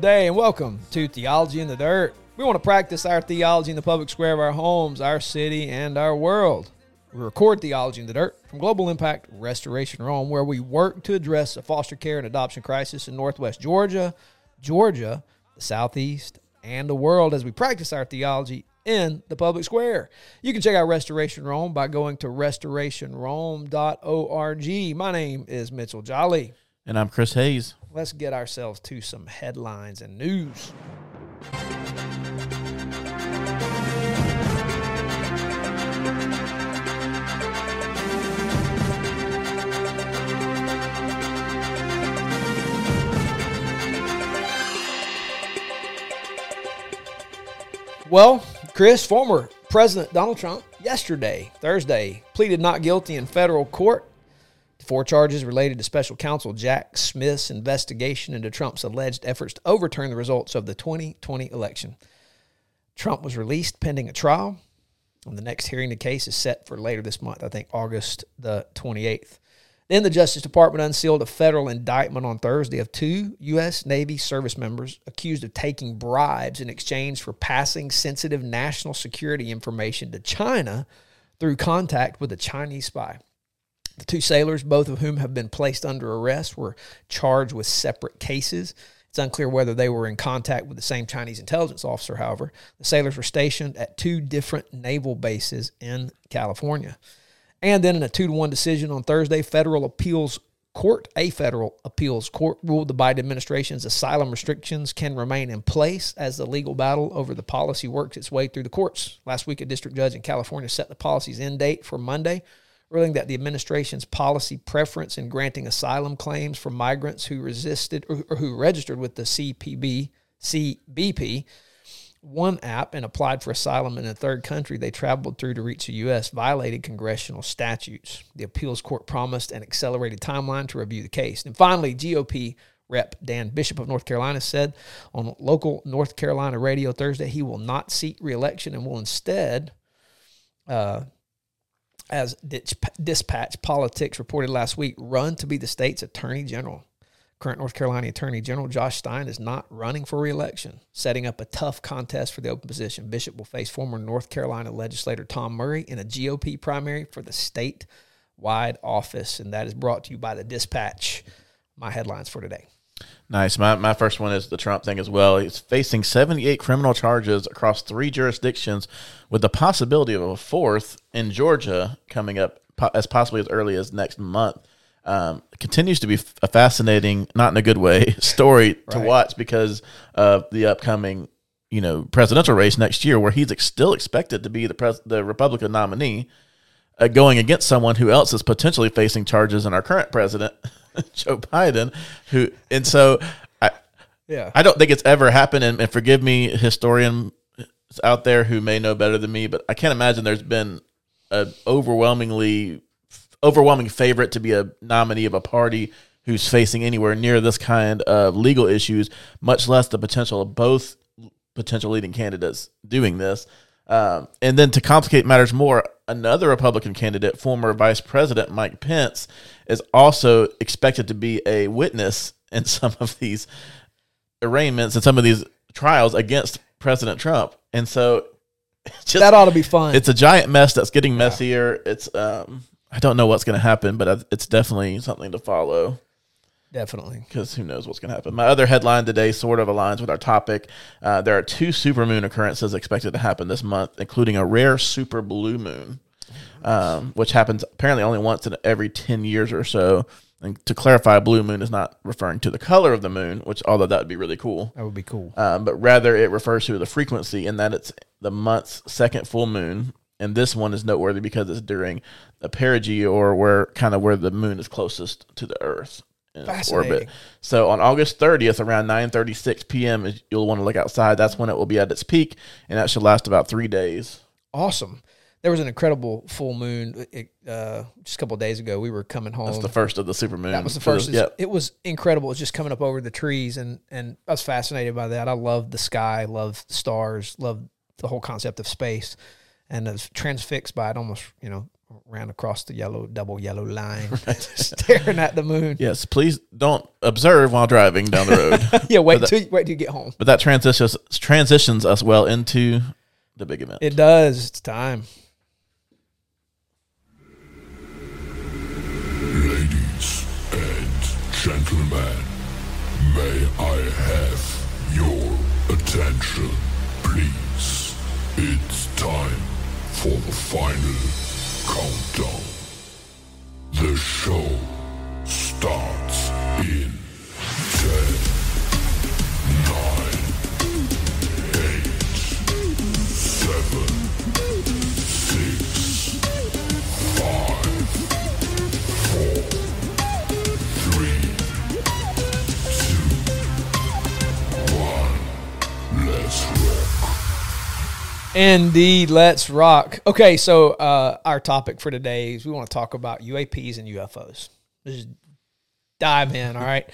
Day and welcome to Theology in the Dirt. We want to practice our theology in the public square of our homes, our city, and our world. We record Theology in the Dirt from Global Impact Restoration Rome, where we work to address the foster care and adoption crisis in Northwest Georgia, Georgia, the Southeast, and the world as we practice our theology in the public square. You can check out Restoration Rome by going to restorationrome.org. My name is Mitchell Jolly. And I'm Chris Hayes. Let's get ourselves to some headlines and news. Well, Chris, former President Donald Trump, yesterday, Thursday, pleaded not guilty in federal court four charges related to special counsel Jack Smith's investigation into Trump's alleged efforts to overturn the results of the 2020 election. Trump was released pending a trial, and the next hearing the case is set for later this month, I think August the 28th. Then the Justice Department unsealed a federal indictment on Thursday of two U.S. Navy service members accused of taking bribes in exchange for passing sensitive national security information to China through contact with a Chinese spy. The two sailors, both of whom have been placed under arrest, were charged with separate cases. It's unclear whether they were in contact with the same Chinese intelligence officer, however. The sailors were stationed at two different naval bases in California. And then in a two to one decision on Thursday, federal appeals court, a federal appeals court ruled the Biden administration's asylum restrictions can remain in place as the legal battle over the policy works its way through the courts. Last week, a district judge in California set the policy's end date for Monday, ruling that the administration's policy preference in granting asylum claims for migrants who resisted or who registered with the CPB CBP one app and applied for asylum in a third country they traveled through to reach the U.S. violated congressional statutes. The appeals court promised an accelerated timeline to review the case. And finally, GOP Rep. Dan Bishop of North Carolina said on local North Carolina radio Thursday he will not seek reelection and will instead, uh, as Dispatch Politics reported last week, run to be the state's attorney general. Current North Carolina Attorney General Josh Stein is not running for reelection, setting up a tough contest for the open position. Bishop will face former North Carolina legislator Tom Murry in a GOP primary for the statewide office. And that is brought to you by the Dispatch. My headlines for today. Nice. My, my first one is the Trump thing as well. He's facing 78 criminal charges across three jurisdictions with the possibility of a fourth in Georgia coming up as possibly as early as next month um, continues to be a fascinating, not in a good way, story to watch because of the upcoming, you know, presidential race next year, where he's ex- still expected to be the pres- the Republican nominee, uh, going against someone who else is potentially facing charges in our current president, Joe Biden, who, and so I, yeah, I don't think it's ever happened. And, and forgive me, historians out there who may know better than me, but I can't imagine there's been a overwhelmingly overwhelming favorite to be a nominee of a party who's facing anywhere near this kind of legal issues, much less the potential of both potential leading candidates doing this. Um, and then to complicate matters more, another Republican candidate, former Vice President Mike Pence, is also expected to be a witness in some of these arraignments and some of these trials against President Trump. And so just, that ought to be fun. It's a giant mess that's getting messier. Yeah. It's um, I don't know what's going to happen, but it's definitely something to follow. Definitely. Because who knows what's going to happen. My other headline today sort of aligns with our topic. Uh, there are two supermoon occurrences expected to happen this month, including a rare super blue moon, um, which happens apparently only once in every 10 years or so. And to clarify, blue moon is not referring to the color of the moon, which although that would be really cool. That would be cool. Um, but rather it refers to the frequency in that it's the month's second full moon and this one is noteworthy because it's during a perigee or where kind of where the moon is closest to the Earth in orbit. So on August 30th, around 9:36 p.m., you'll want to look outside. That's when it will be at its peak, and that should last about three days. Awesome. There was an incredible full moon it, uh, just a couple days ago. We were coming home. That's the first of the super moon. That was the first. Yep. It was incredible. It was just coming up over the trees, and and I was fascinated by that. I love the sky, love stars, love the whole concept of space and I was transfixed by it almost, you know, ran across the yellow double yellow line, staring at the moon. Yes, please don't observe while driving down the road. Yeah, wait But till wait till you get home. but that transitions transitions us well into the big event. It does. It's time. Gentlemen, may I have your attention, please? It's time for the final countdown. The show starts in 10, 9, 8, 7, Indeed, let's rock. Okay, so uh, our topic for today is we want to talk about UAPs and UFOs. Just dive in, all right.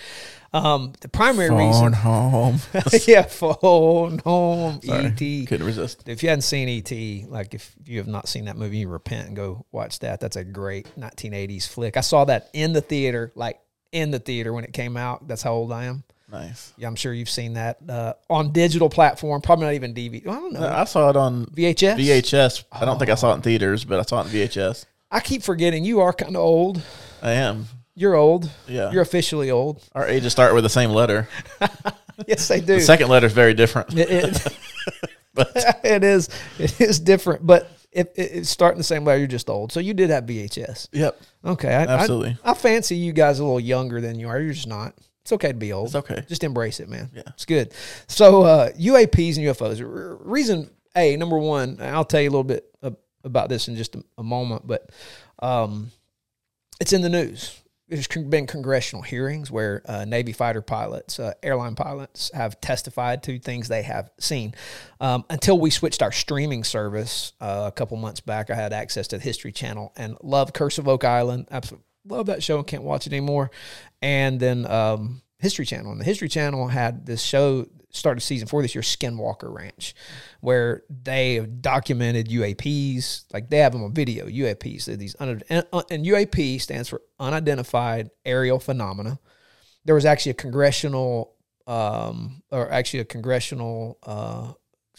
Um, the primary Phone reason, home. yeah, phone home, Sorry, ET. Couldn't resist. If you hadn't seen ET, like if you have not seen that movie, you repent and go watch that. That's a great 1980s flick. I saw that in the theater, like in the theater when it came out. That's how old I am. Nice. Yeah, I'm sure you've seen that uh, on digital platform. Probably not even DVD. I don't know. I saw it on VHS. VHS. I don't think I saw it in theaters, but I saw it in VHS. I keep forgetting you are kind of old. I am. You're old. Yeah. You're officially old. Our ages start with the same letter. Yes, they do. The second letter is very different. It, it, But it is. It is different, but it, it, it's starting the same way. You're just old. So you did have VHS. yep, Okay. I, Absolutely. I, I fancy you guys a little younger than you are. You're just not. It's okay to be old. it's okay. Just embrace it, man. Yeah. It's good. So uh, UAPs and UFOs. R- Reason A, number one, I'll tell you a little bit ab- about this in just a, a moment, but um, it's in the news. There's con- been congressional hearings where uh, Navy fighter pilots, uh, airline pilots, have testified to things they have seen. Um, until we switched our streaming service uh, a couple months back, I had access to the History Channel and love Curse of Oak Island. Absolutely love that show and can't watch it anymore. And then um, History Channel. And the History Channel had this show started season four this year, Skinwalker Ranch, where they have documented UAPs. Like they have them on video, UAPs. They're these un- and, and UAP stands for unidentified aerial phenomena. There was actually a congressional, um, or actually a congressional uh,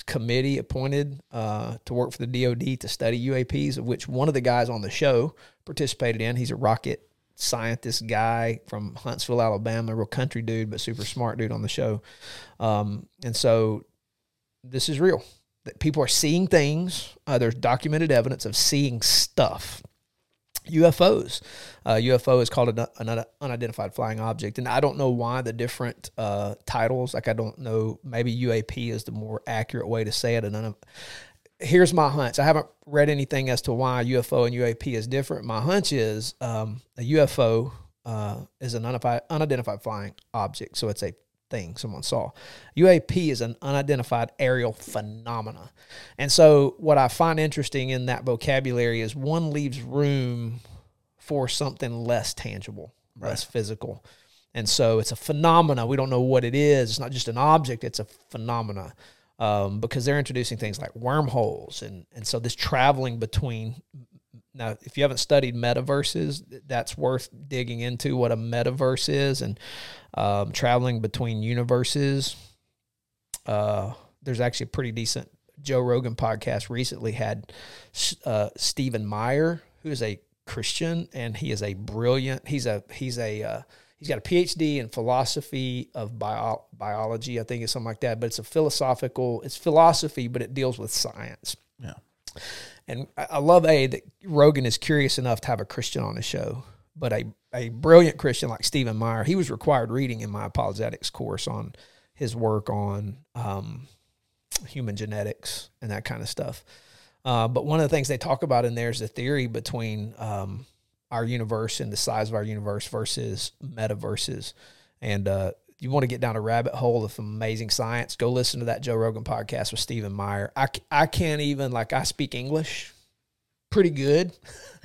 committee appointed uh, to work for the DoD to study UAPs, of which one of the guys on the show participated in. He's a rocket scientist guy from Huntsville, Alabama, real country dude, but super smart dude on the show. Um, and so this is real. That people are seeing things. Uh, there's documented evidence of seeing stuff. UFOs. Uh, UFO is called an, an unidentified flying object, and I don't know why the different uh, titles. Like I don't know. Maybe UAP is the more accurate way to say it. And none of, here's my hunch. I haven't read anything as to why UFO and UAP is different. My hunch is um, a UFO uh, is an unidentified, unidentified flying object, so it's a thing someone saw. UAP is an unidentified aerial phenomena. And so what I find interesting in that vocabulary is one leaves room for something less tangible, less physical. And so it's a phenomena. We don't know what it is. It's not just an object, it's a phenomena. Um, because they're introducing things like wormholes and and so this traveling between now if you haven't studied metaverses that's worth digging into what a metaverse is and um, traveling between universes. Uh, there's actually a pretty decent joe rogan podcast recently had uh, stephen meyer who is a christian and he is a brilliant he's a he's a uh, he's got a phd in philosophy of bio- biology i think it's something like that but it's a philosophical it's philosophy but it deals with science Yeah. and I I love a that Rogan is curious enough to have a Christian on his show, but a a brilliant Christian like Stephen Meyer, he was required reading in my apologetics course on his work on um, human genetics and that kind of stuff. Uh, but one of the things they talk about in there is the theory between um, our universe and the size of our universe versus metaverses. And uh, you want to get down a rabbit hole of amazing science, go listen to that Joe Rogan podcast with Stephen Meyer. I, I can't even, like, I speak English pretty good,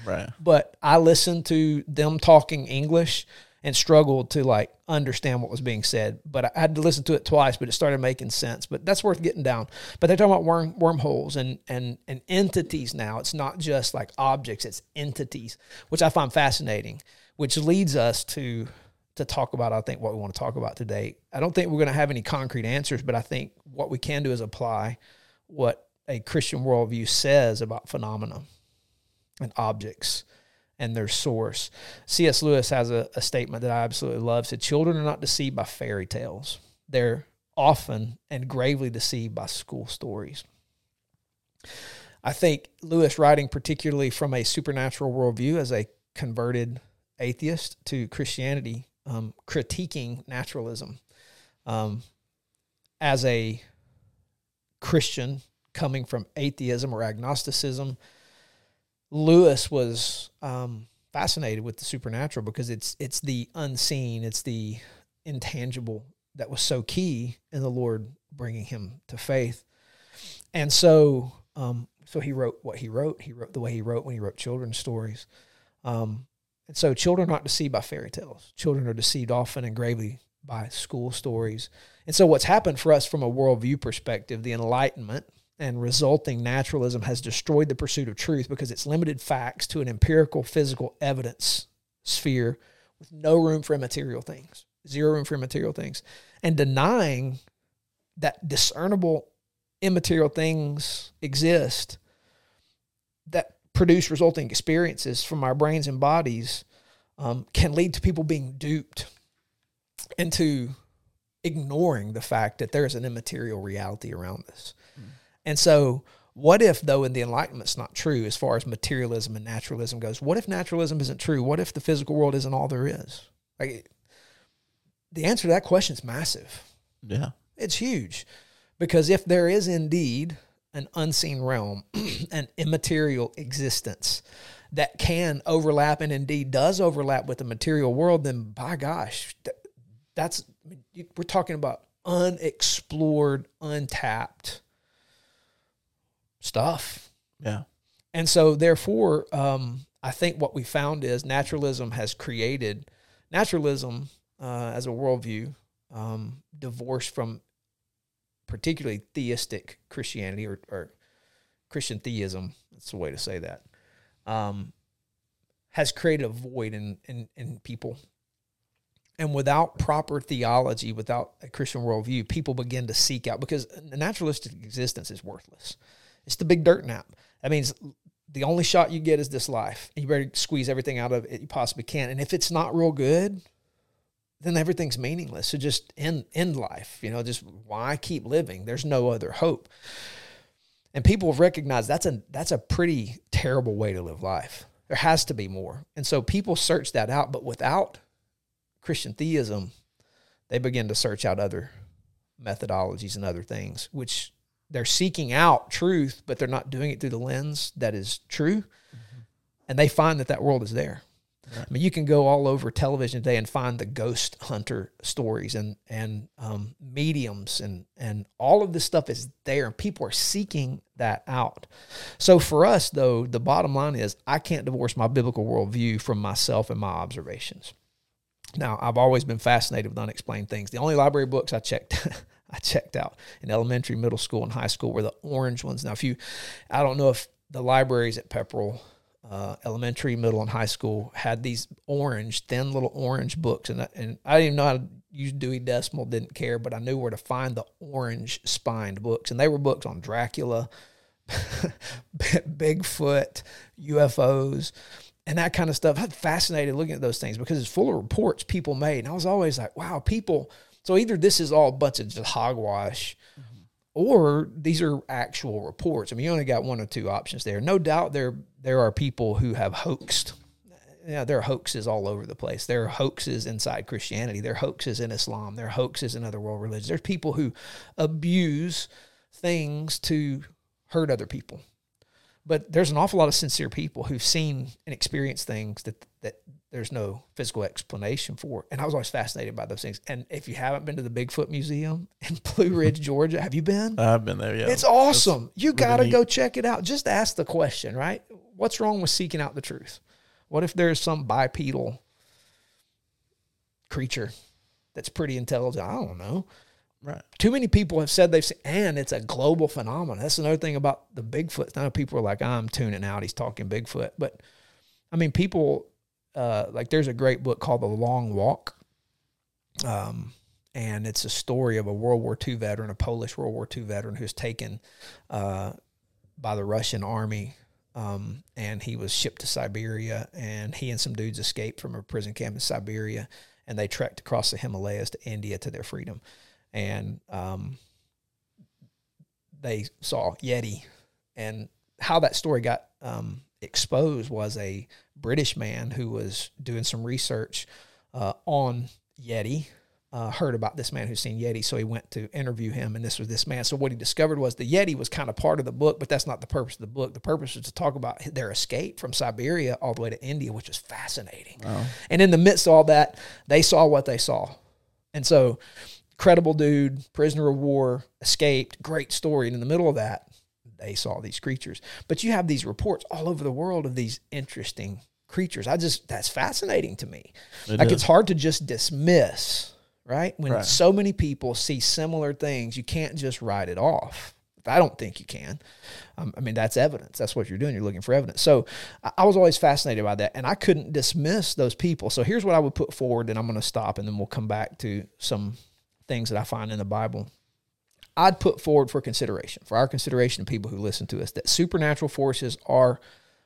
Right. but I listen to them talking English and struggled to like understand what was being said. But I had to listen to it twice, but it started making sense. But that's worth getting down. But they're talking about worm, wormholes and and and entities now. It's not just like objects; it's entities, which I find fascinating. Which leads us to to talk about. I think what we want to talk about today. I don't think we're going to have any concrete answers, but I think what we can do is apply what a Christian worldview says about phenomena and objects and their source. C.S. Lewis has a, a statement that I absolutely love. Said, "Children are not deceived by fairy tales; they're often and gravely deceived by school stories." I think Lewis, writing particularly from a supernatural worldview as a converted atheist to Christianity, um, critiquing naturalism um, as a Christian coming from atheism or agnosticism Lewis was um, fascinated with the supernatural because it's it's the unseen, it's the intangible that was so key in the Lord bringing him to faith. And so, um, so he wrote what he wrote. He wrote the way he wrote when he wrote children's stories. Um, and so, children aren't deceived by fairy tales. Children are deceived often and gravely by school stories. And so, what's happened for us from a worldview perspective, the Enlightenment, and resulting naturalism has destroyed the pursuit of truth because it's limited facts to an empirical physical evidence sphere with no room for immaterial things, zero room for immaterial things, and denying that discernible immaterial things exist that produce resulting experiences from our brains and bodies um, can lead to people being duped into ignoring the fact that there is an immaterial reality around us. And so, what if, though, in the Enlightenment's not true as far as materialism and naturalism goes? What if naturalism isn't true? What if the physical world isn't all there is? Like, the answer to that question is massive. Yeah. It's huge. Because if there is indeed an unseen realm, an immaterial existence that can overlap and indeed does overlap with the material world, then by gosh, that's, we're talking about unexplored, untapped stuff. Yeah. And so, therefore, um, I think what we found is naturalism has created naturalism uh, as a worldview, um, divorced from particularly theistic Christianity or, or, Christian theism. That's the way to say that. Um, has created a void in, in, in people. And without proper theology, without a Christian worldview, people begin to seek out because naturalistic existence is worthless. It's the big dirt nap. That means the only shot you get is this life. and You better squeeze everything out of it you possibly can. And if it's not real good, then everything's meaningless. So just end end life. You know, just why keep living? There's no other hope. And people have recognized that's a that's a pretty terrible way to live life. There has to be more. And so people search that out, but without Christian theism, they begin to search out other methodologies and other things, which they're seeking out truth, but they're not doing it through the lens that is true. Mm-hmm. And they find that that world is there. Right. I mean, you can go all over television today and find the ghost hunter stories and and um, mediums and and all of this stuff is there, and people are seeking that out. So for us, though, the bottom line is I can't divorce my biblical worldview from myself and my observations. Now, I've always been fascinated with unexplained things. The only library books I checked I checked out in elementary, middle school, and high school were the orange ones. Now, if you, I don't know if the libraries at Pepperell, uh, elementary, middle, and high school had these orange, thin little orange books, and I, and I didn't even know how to use Dewey Decimal, didn't care, but I knew where to find the orange spined books, and they were books on Dracula, Bigfoot, UFOs and that kind of stuff. I'm fascinated looking at those things because it's full of reports people made. And I was always like, wow, people so either this is all a bunch of just hogwash, mm-hmm. or these are actual reports. I mean, you only got one or two options there. No doubt there there are people who have hoaxed. Yeah, there are hoaxes all over the place. There are hoaxes inside Christianity. There are hoaxes in Islam. There are hoaxes in other world religions. There's people who abuse things to hurt other people. But there's an awful lot of sincere people who've seen and experienced things that that there's no physical explanation for. And I was always fascinated by those things. And if you haven't been to the Bigfoot Museum in Blue Ridge, Georgia, have you been? I've been there, yeah. It's awesome. That's you got to go check it out. Just ask the question, right? What's wrong with seeking out the truth? What if there's some bipedal creature that's pretty intelligent. I don't know. Right. Too many people have said they've seen, and it's a global phenomenon. That's another thing about the Bigfoot. Now people are like, I'm tuning out. He's talking Bigfoot, but I mean, people uh, like there's a great book called The Long Walk, um, and it's a story of a World War II veteran, a Polish World War II veteran who's taken uh, by the Russian army. Um, and he was shipped to Siberia, and he and some dudes escaped from a prison camp in Siberia, and they trekked across the Himalayas to India to their freedom. And um, they saw Yeti, and how that story got um, exposed was a British man who was doing some research uh, on Yeti. Uh, heard about this man who's seen Yeti, so he went to interview him, and this was this man. So what he discovered was the Yeti was kind of part of the book, but that's not the purpose of the book. The purpose was to talk about their escape from Siberia all the way to India, which was fascinating. And in the midst of all that, they saw what they saw, and so credible dude, prisoner of war, escaped, great story. And in the middle of that, they saw these creatures. But you have these reports all over the world of these interesting creatures. I just that's fascinating to me. It like is. it's hard to just dismiss, right? When Right. so many people see similar things, you can't just write it off. I don't think you can. Um, I mean, that's evidence. That's what you're doing. You're looking for evidence. So I, I was always fascinated by that, and I couldn't dismiss those people. So here's what I would put forward, and I'm going to stop, and then we'll come back to some things that I find in the Bible. I'd put forward for consideration, for our consideration of people who listen to us, that supernatural forces are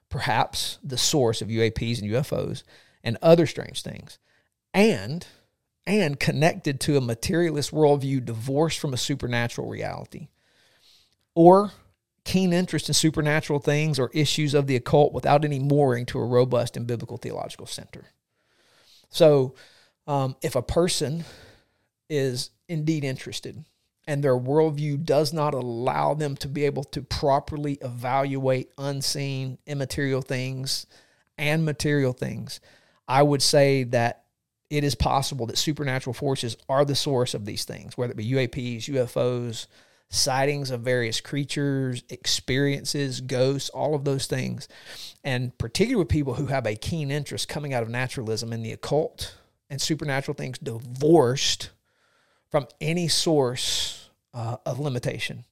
perhaps the source of UAPs and UFOs and other strange things, and and connected to a materialist worldview divorced from a supernatural reality, or keen interest in supernatural things or issues of the occult without any mooring to a robust and biblical theological center. So, um, if a person is indeed interested and their worldview does not allow them to be able to properly evaluate unseen immaterial things and material things, I would say that it is possible that supernatural forces are the source of these things, whether it be UAPs, UFOs, sightings of various creatures, experiences, ghosts, all of those things. And particularly with people who have a keen interest coming out of naturalism in the occult and supernatural things divorced from any source uh, of limitation.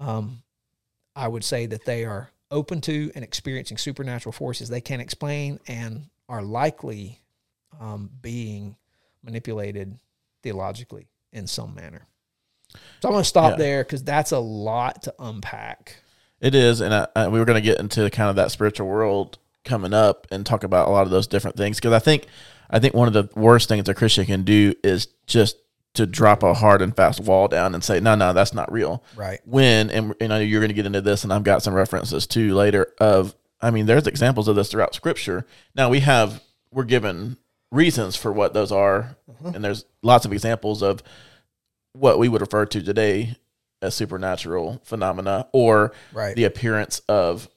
Um, I would say that they are open to and experiencing supernatural forces they can't explain and are likely um, being manipulated theologically in some manner. So I'm going to stop Yeah. there because that's a lot to unpack. It is, and I, I, we were going to get into kind of that spiritual world coming up and talk about a lot of those different things because I think I think one of the worst things a Christian can do is just to drop a hard and fast wall down and say, no, no, that's not real. Right. When and, you know you're going to get into this, and I've got some references too later. Of I mean, there's examples of this throughout Scripture. Now we have we're given reasons for what those are, mm-hmm. and there's lots of examples of what we would refer to today as supernatural phenomena or Right. the appearance of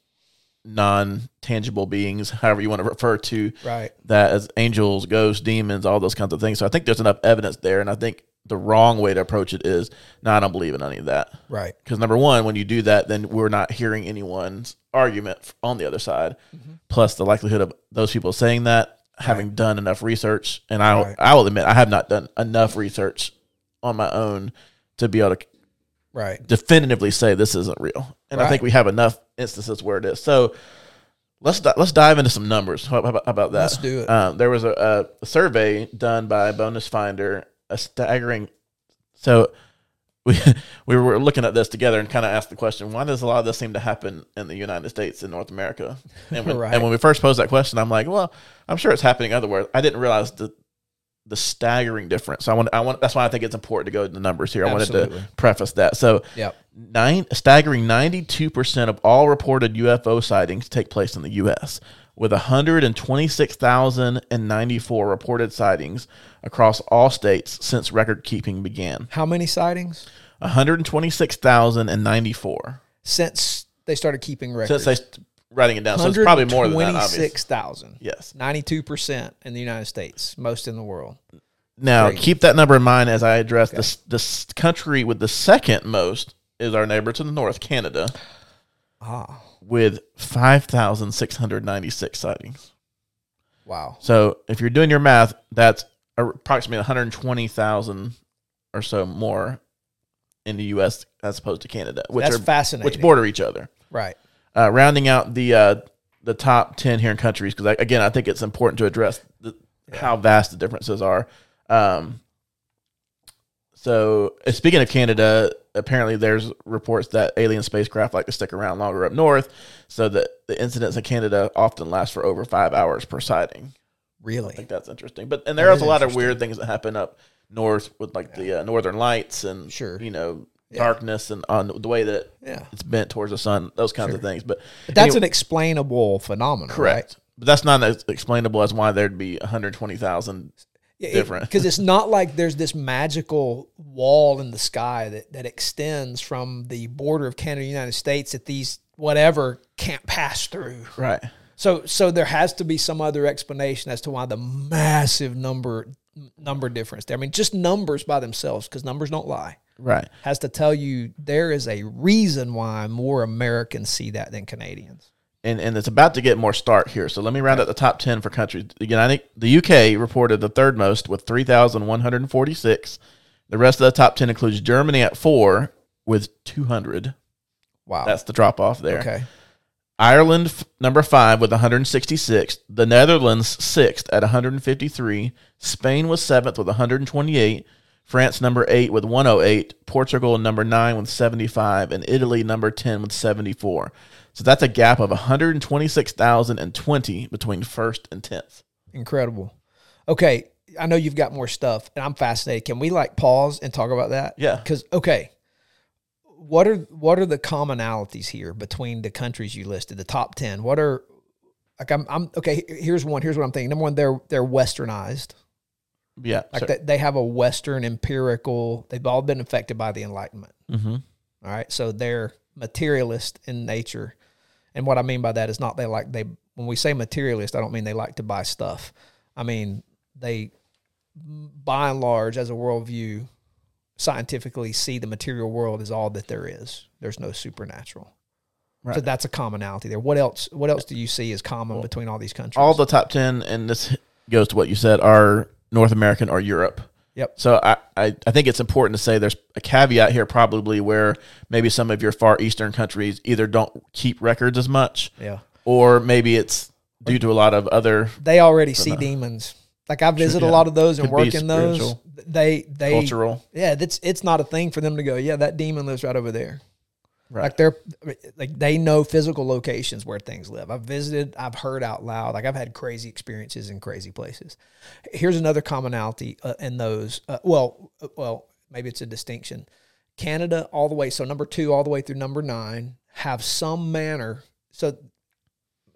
non-tangible beings however you want to refer to Right. that as angels ghosts demons all those kinds of things so i think there's enough evidence there and i think the wrong way to approach it is no i don't believe in any of that Right. because number one when you do that then we're not hearing anyone's argument on the other side mm-hmm. plus the likelihood of those people saying that having done enough research and i Right. i will admit i have not done enough research on my own to be able to Right. definitively say this isn't real. And I think we have enough instances where it is. So let's let's dive into some numbers. How, about, how about that? Let's do it. Um, there was a, a survey done by BonusFinder, a staggering. So we we were looking at this together and kind of asked the question: Why does a lot of this seem to happen in the United States and North America? And when, Right. and when we first posed that question, I'm like, well, I'm sure it's happening otherwhere. I didn't realize the the staggering difference. So I want I want that's why I think it's important to go to the numbers here. I wanted to preface that. So Yep. nine staggering 92% of all reported UFO sightings take place in the US with 126,094 reported sightings across all states since record keeping began. How many sightings 126,094 since they started keeping records? since they writing it down. So it's probably more than that obviously. 26,000. Yes. 92% in the United States, most in the world. Now, Great. keep that number in mind as I address this this country with the second most is our neighbor to the north, Canada, Ah, with 5,696 sightings. wow. So if you're doing your math, that's approximately 120,000 or so more in the U.S. as opposed to Canada, which That's are fascinating. which border each other. Right. Uh, rounding out the uh, the top 10 here in countries because again, I think it's important to address the, how vast the differences are. Um, so uh, speaking of Canada, apparently there's reports that alien spacecraft like to stick around longer up north, so that the incidents in Canada often last for over five hours per sighting. I Really. think that's interesting. But and there is is a lot of weird things that happen up north with like the uh, northern lights and Sure. you know Yeah. darkness and uh, on the way that Yeah. it's bent towards the sun, those kinds of things. But, But that's anyway- an explainable phenomenon. correct. But that's not as explainable as why there'd be 120,000. Right? Different. Because it's not like there's this magical wall in the sky that, that extends from the border of Canada and the United States that these whatever can't pass through. Right. So so there has to be some other explanation as to why the massive number number difference there. I mean, just numbers by themselves, because numbers don't lie, Right. has to tell you there is a reason why more Americans see that than Canadians. And, and it's about to get more start here. So let me round out the top 10 for countries. Again, I think the UK reported the third most with 3,146. The rest of the top 10 includes Germany at four with 200. Wow. That's the drop off there. okay. Ireland f- number five with 166. The Netherlands sixth at 153. Spain was seventh with 128. France number eight with 108. Portugal number nine with 75, and Italy number 10 with 74. So that's a gap of 126,020 between first and tenth. Incredible. Okay, I know you've got more stuff, and I'm fascinated. Can we like pause and talk about that? Yeah. Because okay, what are what are the commonalities here between the countries you listed, the top ten? What are like I'm I'm okay. Here's one. Here's what I'm thinking. Number one, they're they're westernized. Yeah. Like they, they have a Western empirical. They've all been affected by the Enlightenment. hmm All right, so they're materialist in nature, and what I mean by that is not they like they. When we say materialist, I don't mean they like to buy stuff. I mean they, by and large, as a worldview, scientifically see the material world as all that there is. There's no supernatural. Right. So that's a commonality there. What else? What else do you see as common between all these countries? All the top 10, and this goes to what you said, are North American or Europe. Yep. So I, I, I think it's important to say there's a caveat here probably where maybe some of your far eastern countries either don't keep records as much yeah. or maybe it's due to a lot of other They already see demons. Like I visit a lot of those and work in those. They they cultural Yeah, that's it's not a thing for them to go. Yeah, that demon lives right over there. Right Like they're like they know physical locations where things live. I've visited. I've heard out loud. Like I've had crazy experiences in crazy places. Here's another commonality uh, in those. Uh, well, uh, well, maybe it's a distinction. Canada all the way. So number two all the way through number nine have some manner. So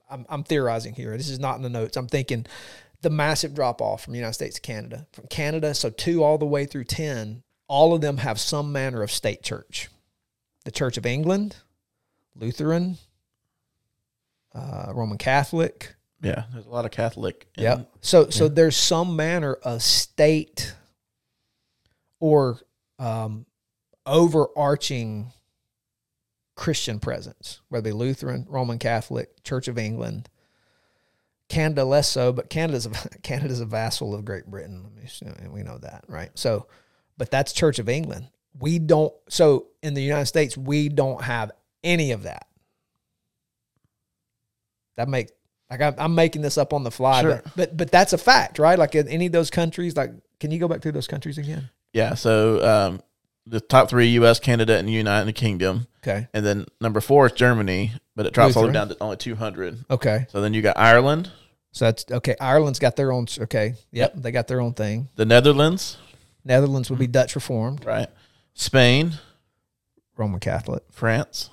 I'm, I'm theorizing here. This is not in the notes. I'm thinking the massive drop off from the United States to Canada. From Canada, so two all the way through 10, all of them have some manner of state church. The Church of England, Lutheran, uh, Roman Catholic. yeah there's a lot of catholic in- Yeah. So so there's some manner of state or um, overarching Christian presence, whether it be Lutheran, Roman Catholic, Church of England. Canada less so, but Canada's a, Canada's a vassal of Great Britain. Let me see, and we know that, right? So, but that's Church of England. We don't. So in the United States, we don't have any of that. That make like I'm, I'm making this up on the fly, Sure. but but but that's a fact, right? Like in any of those countries, like can you go back through those countries again? yeah so um, the top three us canada and united kingdom Okay, and then number four is germany but it drops all the way down to only 200 okay. so then you got ireland So that's okay. Ireland's got their own. Okay, yep, they got their own thing. the netherlands Netherlands would be Dutch Reformed, right spain Roman Catholic. france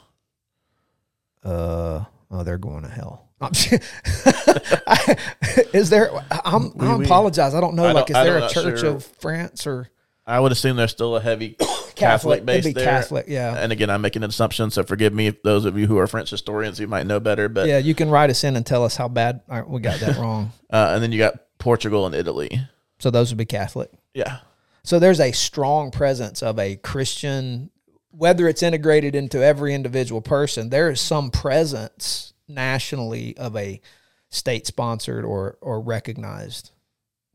Uh, oh, they're going to hell. Is there? I'm, I we- apologize. I don't know. I like, don't- is I there a church sure. of France or i would assume there's still a heavy Catholic? catholic base there Catholic. Yeah. and again i'm making an assumption so forgive me if those of you who are french historians you might know better but Yeah, you can write us in and tell us how bad right, we got that wrong. uh, and then you got portugal and italy So those would be Catholic. yeah So there's a strong presence of a Christian, whether it's integrated into every individual person, there is some presence nationally of a state sponsored or or recognized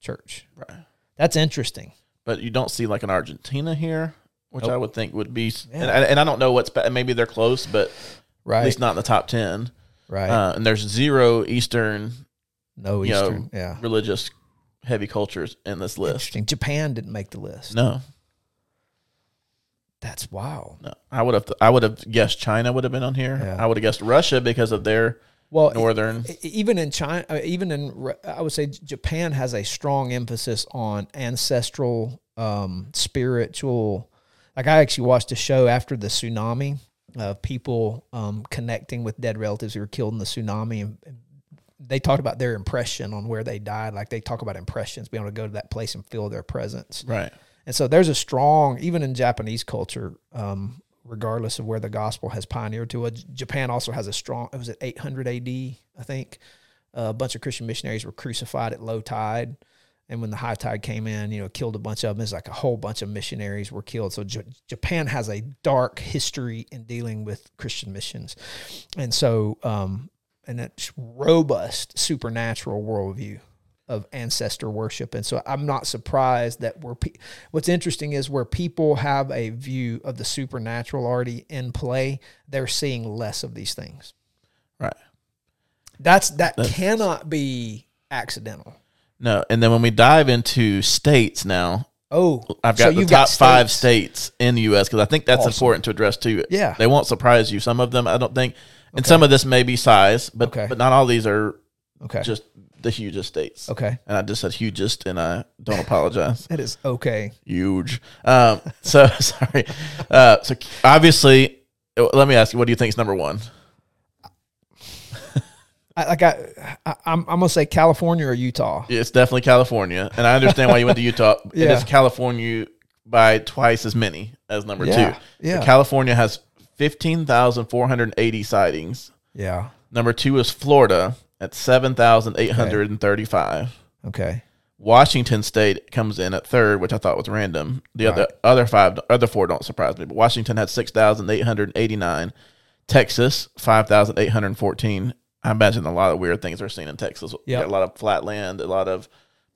church. right That's interesting. but you don't see like an Argentina here, which I would think would be. Yeah. And, I, and I don't know what's maybe they're close, but Right. at least not in the top ten. right. Uh, and there's zero Eastern no you know, Eastern. yeah. religious heavy cultures in this list. Interesting. Japan didn't make the list. No, That's wild. no. I would have. I would have guessed China would have been on here. Yeah. I would have guessed Russia because of their Well, northern. e- even in China, uh, even in Ru- I would say Japan has a strong emphasis on ancestral, um, spiritual. Like I actually watched a show after the tsunami of people um, connecting with dead relatives who were killed in the tsunami, and and they talked about their impression on where they died. Like they talk about impressions, being able to go to that place and feel their presence. Right. And so there's a strong, even in Japanese culture, um, regardless of where the gospel has pioneered to, it, Japan also has a strong, it was at 800 AD, I think. a bunch of Christian missionaries were crucified at low tide. And when the high tide came in, you know, killed a bunch of them. It's like a whole bunch of missionaries were killed. So J- Japan has a dark history in dealing with Christian missions. And so, um, and robust supernatural worldview of ancestor worship. And so I'm not surprised that we're, pe- what's interesting is where people have a view of the supernatural already in play, they're seeing less of these things. Right. That's, that cannot be accidental. No, and then when we dive into states now, Oh, I've so got the you've top five states. states in the U.S. because I think that's Awesome. important to address too. Yeah. they won't surprise you. Some of them, I don't think, and some of this may be size, but Okay. but not all these are Okay. just the hugest states. okay. And I just said hugest, and I don't apologize. That is okay. Huge. Um, so sorry. Uh, so obviously, uh, let me ask you, what do you think is number one? I, like I, I, I'm, I'm gonna say California or Utah. It's definitely California, and I understand why you went to Utah. It Yeah. is California by twice as many as number Yeah. two. Yeah. So California has fifteen thousand four hundred eighty sightings. Yeah. Number two is Florida at seven thousand eight hundred and thirty-five. Okay. Washington State comes in at third, which I thought was random. The other Right. other five, other four don't surprise me. But Washington had six thousand eight hundred eighty-nine. Texas five thousand eight hundred fourteen. I imagine a lot of weird things are seen in Texas. Got a lot of flat land, a lot of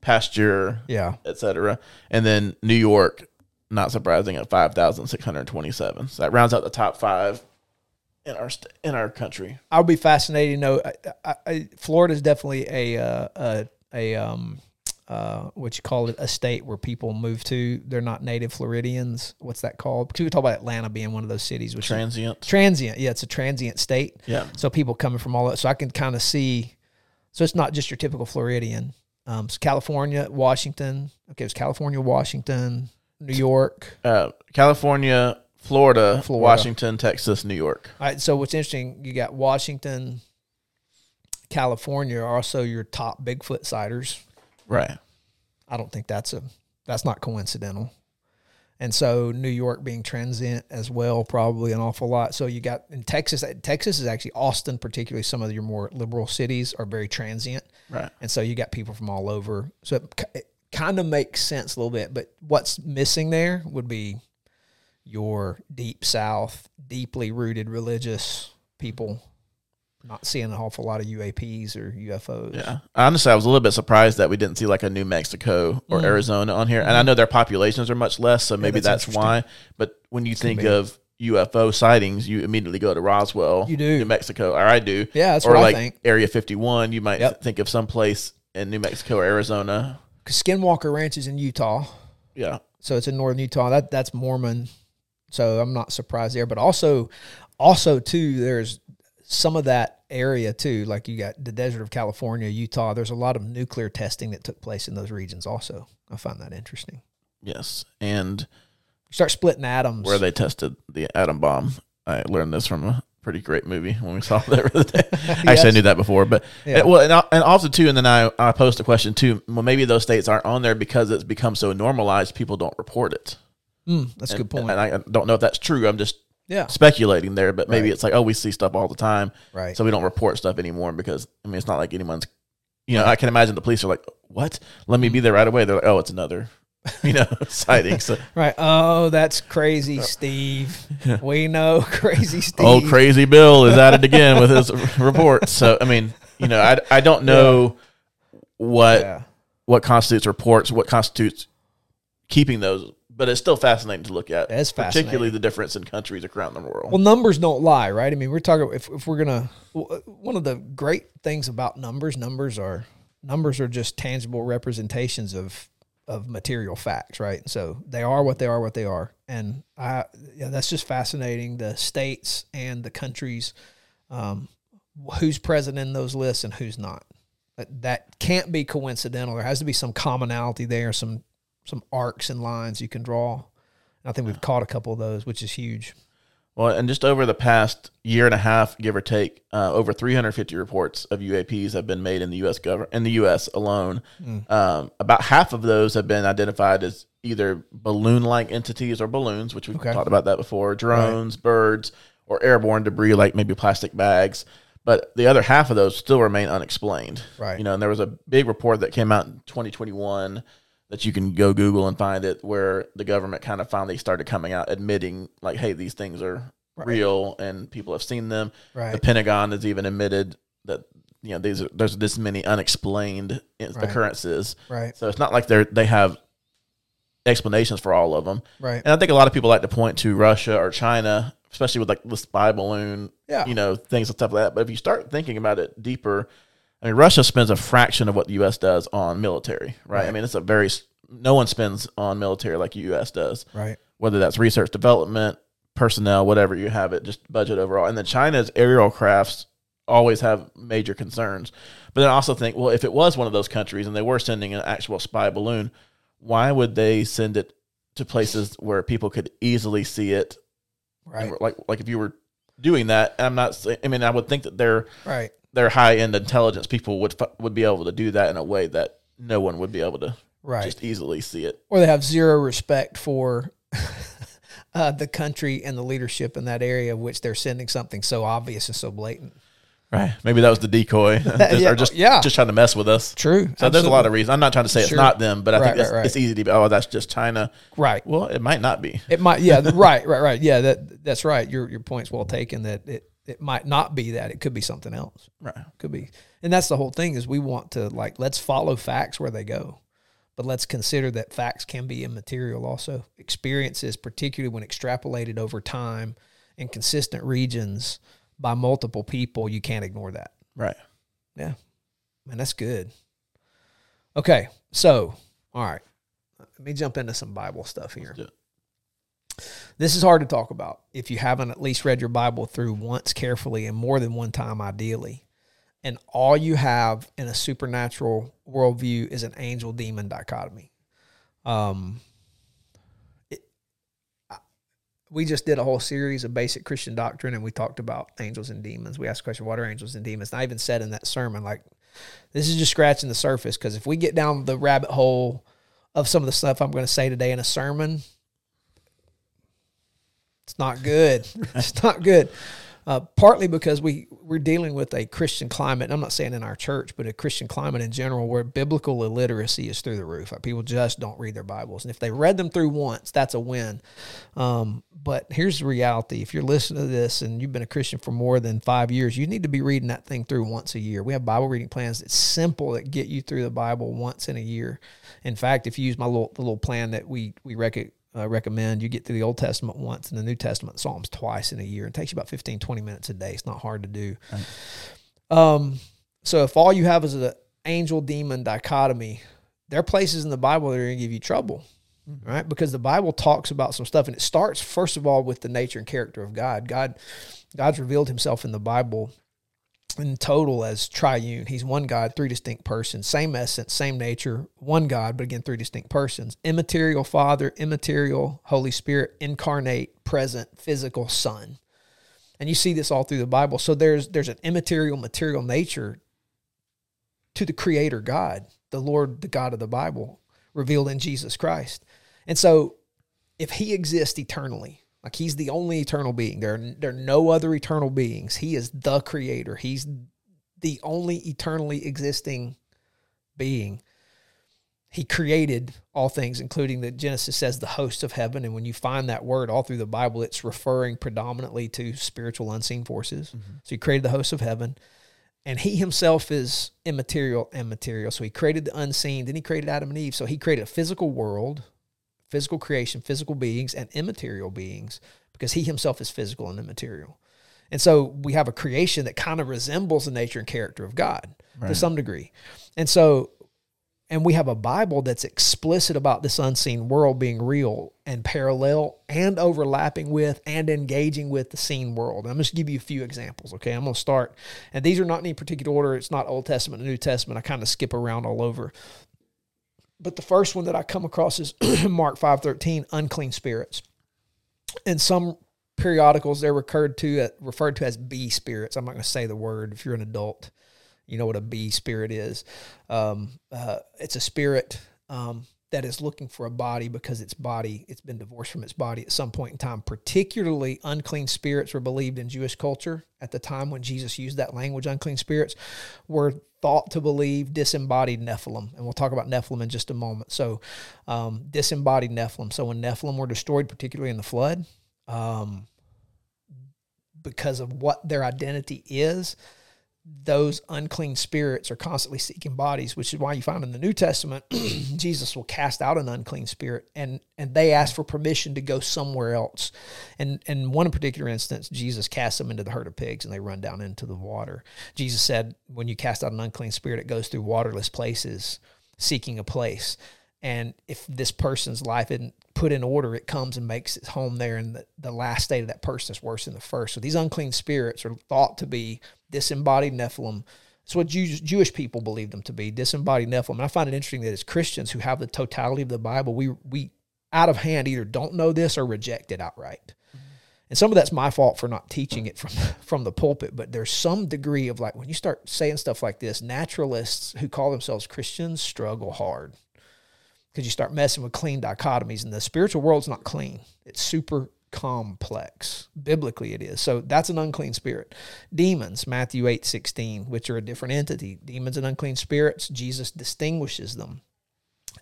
pasture, Yeah. etc. And then New York, not surprising, at five thousand six hundred twenty-seven. So that rounds out the top five in our st- in our country. I'll be fascinated to know. I, I, I, Florida is definitely a uh, a a um uh what you call it a state where people move to. They're not native Floridians. What's that called? Because we talk about Atlanta being one of those cities. Which is- Transient. transient. Yeah, it's a transient state. Yeah. So people coming from all that. So I can kind of see. So it's not just your typical Floridian. Um, so California, Washington. Okay, it's California, Washington, New York. Uh, California, Florida, Florida. Washington, Texas, New York. All right. So what's interesting, you got Washington, California are also your top Bigfoot sighters. Right. I don't think that's a that's not coincidental. And so New York being transient as well, probably an awful lot. So you got in Texas. Texas is actually Austin, particularly some of your more liberal cities are very transient, Right. and so you got people from all over. So it, kind of makes sense a little bit. But what's missing there would be your deep South, deeply rooted religious people. Not seeing an awful lot of UAPs or UFOs. Yeah. Honestly, I was a little bit surprised that we didn't see like a New Mexico or Arizona on here. And I know their populations are much less, so maybe Mm. that's that's, why. But when you think of UFO sightings, you immediately go to Roswell, You do. New Mexico, or I do. Yeah, that's or what I think. Area 51, you might Yep. think of some place in New Mexico or Arizona. 'Cause Skinwalker Ranch is in Utah. Yeah. so it's in northern Utah. That that's Mormon, so I'm not surprised there. But also, also too, there's some of that area too. Like you got the desert of California, Utah. There's a lot of nuclear testing that took place in those regions. Also, I find that interesting. Yes. And You start splitting atoms. where they tested the atom bomb. I learned this from a pretty great movie when we saw that the other day. Actually, I knew that before, but Yeah. well, and, and also too, and then I, I posed a question too. Well, maybe those states aren't on there because it's become so normalized, people don't report it. Mm, that's a good point. And I don't know if that's true. I'm just yeah, speculating there, but maybe Right. it's like, oh, we see stuff all the time, right. so we don't report stuff anymore because I mean, it's not like anyone's. You know, I can imagine the police are like, "What? Let me be there right away." They're like, "Oh, it's another, you know, sightings. So, right. Oh, that's crazy, uh, Steve. We know crazy Steve. old crazy Bill is at it again with his reports. So, I mean, you know, I, I don't know what Yeah. what constitutes reports, what constitutes keeping those. But it's still fascinating to look at. It is particularly the difference in countries around the world. Well, numbers don't lie, right? I mean, we're talking if, if we're gonna one of the great things about numbers, numbers are numbers are just tangible representations of of material facts, right? So they are what they are, what they are, and I yeah, that's just fascinating. The states and the countries, um, who's present in those lists and who's not. That, that can't be coincidental. There has to be some commonality there, some some arcs and lines you can draw. And I think we've caught a couple of those, which is huge. Well, and just over the past year and a half, give or take, uh, over 350 reports of UAPs have been made in the U.S. government in the U.S. alone. Um, about half of those have been identified as either balloon-like entities or balloons, which we've Okay. talked about that before, drones, birds, or airborne debris like maybe plastic bags. But the other half of those still remain unexplained. Right. You know, and there was a big report that came out in 2021 that you can go Google and find it, where the government kind of finally started coming out admitting, like, hey, these things are real and people have seen them. Right. The Pentagon has even admitted that you know these are, there's this many unexplained Right. occurrences. Right. So it's not like they're they have explanations for all of them. Right. And I think a lot of people like to point to Russia or China, especially with like the spy balloon, Yeah. you know, things and stuff like that. But if you start thinking about it deeper, I mean, Russia spends a fraction of what the U.S. does on military, right? I mean, it's a very no one spends on military like the U.S. does Right. whether that's research development, personnel, whatever you have it, just budget overall. And then China's aerial crafts always have major concerns. But then I also think, well, if it was one of those countries and they were sending an actual spy balloon, why would they send it to places where people could easily see it? Right. Like like if you were doing that, and I'm not I mean, I would think that their Right. their high end intelligence people would would be able to do that in a way that no one would be able to Right. just easily see it. or they have zero respect for uh, the country and the leadership in that area, of which they're sending something so obvious and so blatant. Right. Maybe that was the decoy, Just- Yeah, or just yeah. just trying to mess with us. True. So there's a lot of reasons. I'm not trying to say it's not them, but I Right, think it's, right, right. it's easy to be. Oh, that's just China. right. Well, it might not be. It might. Yeah. right. Right. Right. Yeah. That that's right. Your your point's well taken. That it it might not be that. It could be something else. Right. Could be. And that's the whole thing is we want to like let's follow facts where they go. But let's consider that facts can be immaterial also. Experiences, particularly when extrapolated over time in consistent regions by multiple people, you can't ignore that. Right. Yeah. Man, that's good. Okay. So, all right. Let me jump into some Bible stuff here. This is hard to talk about if you haven't at least read your Bible through once carefully and more than one time, ideally. And all you have in a supernatural worldview is an angel demon dichotomy. Um, we just did a whole series of basic Christian doctrine and we talked about angels and demons. We asked the question, what are angels and demons? And I even said in that sermon, like, this is just scratching the surface because if we get down the rabbit hole of some of the stuff I'm going to say today in a sermon, it's not good. it's not good. Uh, partly because we we're dealing with a Christian climate. I'm not saying in our church, but a Christian climate in general, where biblical illiteracy is through the roof. Like people just don't read their Bibles, and if they read them through once, that's a win. Um, but here's the reality: if you're listening to this and you've been a Christian for more than five years, you need to be reading that thing through once a year. We have Bible reading plans that's simple that get you through the Bible once in a year. In fact, if you use my little the little plan that we we rec- uh, recommend you get through the Old Testament once and the New Testament Psalms twice in a year. It takes you about 15, 20 minutes a day. It's not hard to do. Um, so if all you have is an angel demon dichotomy, there are places in the Bible that are going to give you trouble, right? Because the Bible talks about some stuff, and it starts first of all with the nature and character of God. God, God's revealed Himself in the Bible in total as triune. He's one God, three distinct persons, same essence, same nature, one God, but again, three distinct persons. Immaterial Father, immaterial Holy Spirit, incarnate, present, physical Son. And you see this all through the Bible. So there's there's an immaterial, material nature to the Creator God, the Lord, the God of the Bible, revealed in Jesus Christ. And so if He exists eternally, like He's the only eternal being, there are, there are no other eternal beings. He is the Creator. He's the only eternally existing being. He created all things, including the Genesis says the hosts of heaven. And when you find that word all through the Bible, it's referring predominantly to spiritual unseen forces. Mm-hmm. So he created the hosts of heaven. And he himself is immaterial and material. So he created the unseen. Then he created Adam and Eve. So he created a physical world physical creation, physical beings, and immaterial beings, because he himself is physical and immaterial. And so we have a creation that kind of resembles the nature and character of God to some degree. And so, and we have a Bible that's explicit about this unseen world being real and parallel and overlapping with and engaging with the seen world. I'm just give you a few examples. Okay. I'm going to start, and these are not in any particular order. It's not Old Testament and New Testament. I kind of skip around all over. But the first one that I come across is Mark 5:13, unclean spirits. In some periodicals, they're referred to referred to as B spirits. I'm not going to say the word. If you're an adult, you know what a B spirit is. Um, uh, it's a spirit um, that is looking for a body because its body it's been divorced from its body at some point in time. Particularly, unclean spirits were believed in Jewish culture at the time when Jesus used that language. Unclean spirits were thought to believe disembodied Nephilim, and we'll talk about Nephilim in just a moment. So, um, disembodied Nephilim. So when Nephilim were destroyed, particularly in the flood, um, because of what their identity is, those unclean spirits are constantly seeking bodies, which is why you find in the New Testament, Jesus will cast out an unclean spirit and and they ask for permission to go somewhere else. And in one particular instance, Jesus casts them into the herd of pigs and they run down into the water. Jesus said, when you cast out an unclean spirit, it goes through waterless places seeking a place. And if this person's life isn't put in order, it comes and makes its home there. And the, the last state of that person is worse than the first. So these unclean spirits are thought to be disembodied Nephilim. It's what Jews, Jewish people believe them to be, disembodied Nephilim. And I find it interesting that as Christians who have the totality of the Bible, we, we out of hand either don't know this or reject it outright. Mm-hmm. And some of that's my fault for not teaching it from from the pulpit, but there's some degree of like when you start saying stuff like this, naturalists who call themselves Christians struggle hard because you start messing with clean dichotomies and the spiritual world's not clean. It's super complex. Biblically it is. So that's an unclean spirit. Demons matthew 8 16 which are a different entity. Demons and unclean spirits jesus distinguishes them.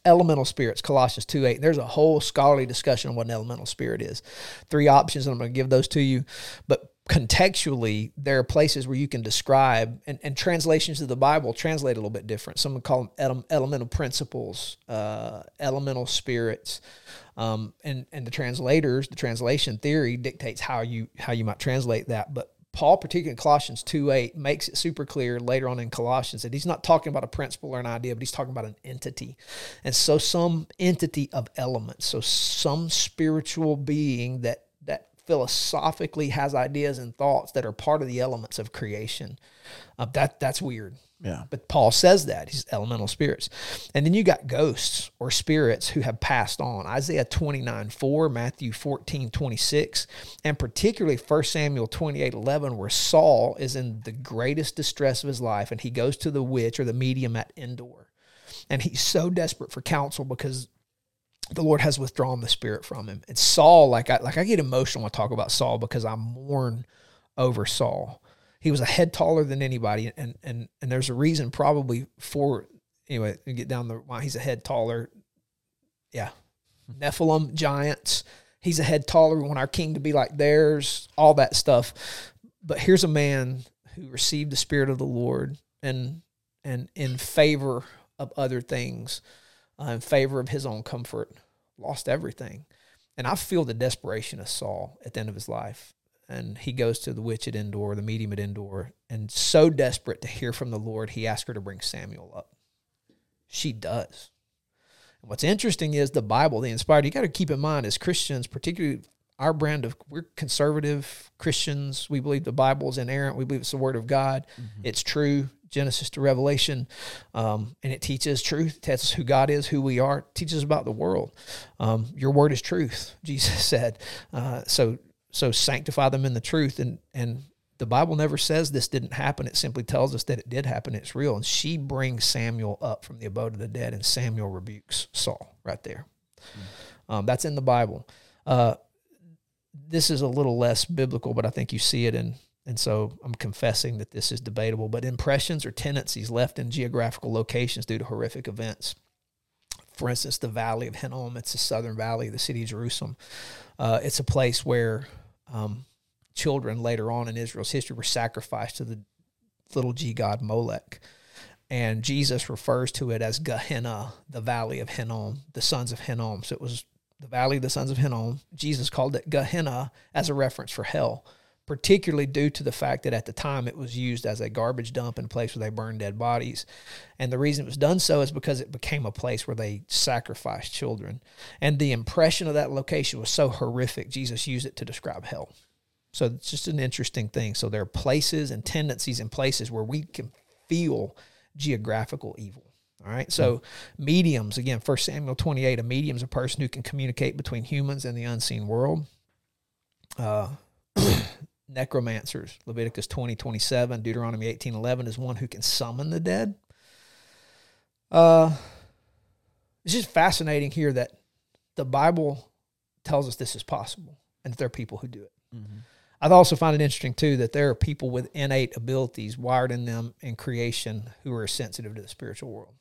Elemental spirits colossians 2 8 there's a whole scholarly discussion on what an elemental spirit is. Three options and i'm going to give those to you. But contextually, there are places where you can describe, and, and translations of the Bible translate a little bit different. Some would call them elemental principles, uh, elemental spirits, um, and and the translators, the translation theory dictates how you how you might translate that. But Paul, particularly in Colossians 2 8, makes it super clear later on in Colossians that he's not talking about a principle or an idea, but he's talking about an entity. And so, some entity of elements, so some spiritual being that philosophically has ideas and thoughts that are part of the elements of creation. Uh, that that's weird. Yeah. But Paul says that he's elemental spirits. And then you got ghosts or spirits who have passed on. Isaiah 29 4, Matthew 14 26, and particularly 1 Samuel 28 11, where Saul is in the greatest distress of his life and he goes to the witch or the medium at Endor. And he's so desperate for counsel because the Lord has withdrawn the spirit from him. And Saul, like I like I get emotional when I talk about Saul because I mourn over Saul. He was a head taller than anybody, and and and there's a reason probably for anyway. Get down the why he's a head taller. Yeah, hmm. Nephilim giants. He's a head taller. We want our king to be like theirs. All that stuff. But here's a man who received the spirit of the Lord and and in favor of other things uh, in favor of his own comfort, lost everything. And I feel the desperation of Saul at the end of his life. And he goes to the witch at Endor, the medium at Endor, and so desperate to hear from the Lord, he asks her to bring Samuel up. She does. And what's interesting is the Bible, the inspired, you got to keep in mind as Christians, particularly our brand of we're conservative Christians. We believe the Bible is inerrant. We believe it's the Word of God. Mm-hmm. It's true. Genesis to Revelation, um, and it teaches truth. It tells us who God is, who we are. It teaches about the world. Um, your word is truth, Jesus said. Uh, so so sanctify them in the truth, and and the Bible never says this didn't happen. It simply tells us that it did happen. It's real. And she brings Samuel up from the abode of the dead, and Samuel rebukes Saul right there. Mm. Um, that's in the Bible. Uh, this is a little less biblical, but I think you see it in and so I'm confessing that this is debatable, but impressions or tendencies left in geographical locations due to horrific events. For instance, the Valley of Hinnom, it's the southern valley of the city of Jerusalem. Uh, it's a place where um, children later on in Israel's history were sacrificed to the little g god Molech. And Jesus refers to it as Gehenna, the valley of Hinnom, the sons of Hinnom. So it was the valley of the sons of Hinnom. Jesus called it Gehenna as a reference for hell, particularly due to the fact that at the time it was used as a garbage dump and a place where they burned dead bodies. And the reason it was done so is because it became a place where they sacrificed children. And the impression of that location was so horrific, Jesus used it to describe hell. So it's just an interesting thing. So there are places and tendencies in places where we can feel geographical evil. All right. So mediums, again, 1 Samuel 28, a medium is a person who can communicate between humans and the unseen world. Uh, necromancers, Leviticus 20, 27, Deuteronomy 18, 11 is one who can summon the dead. Uh, it's just fascinating here that the Bible tells us this is possible and that there are people who do it. I also find it interesting too that there are people with innate abilities wired in them in creation who are sensitive to the spiritual world.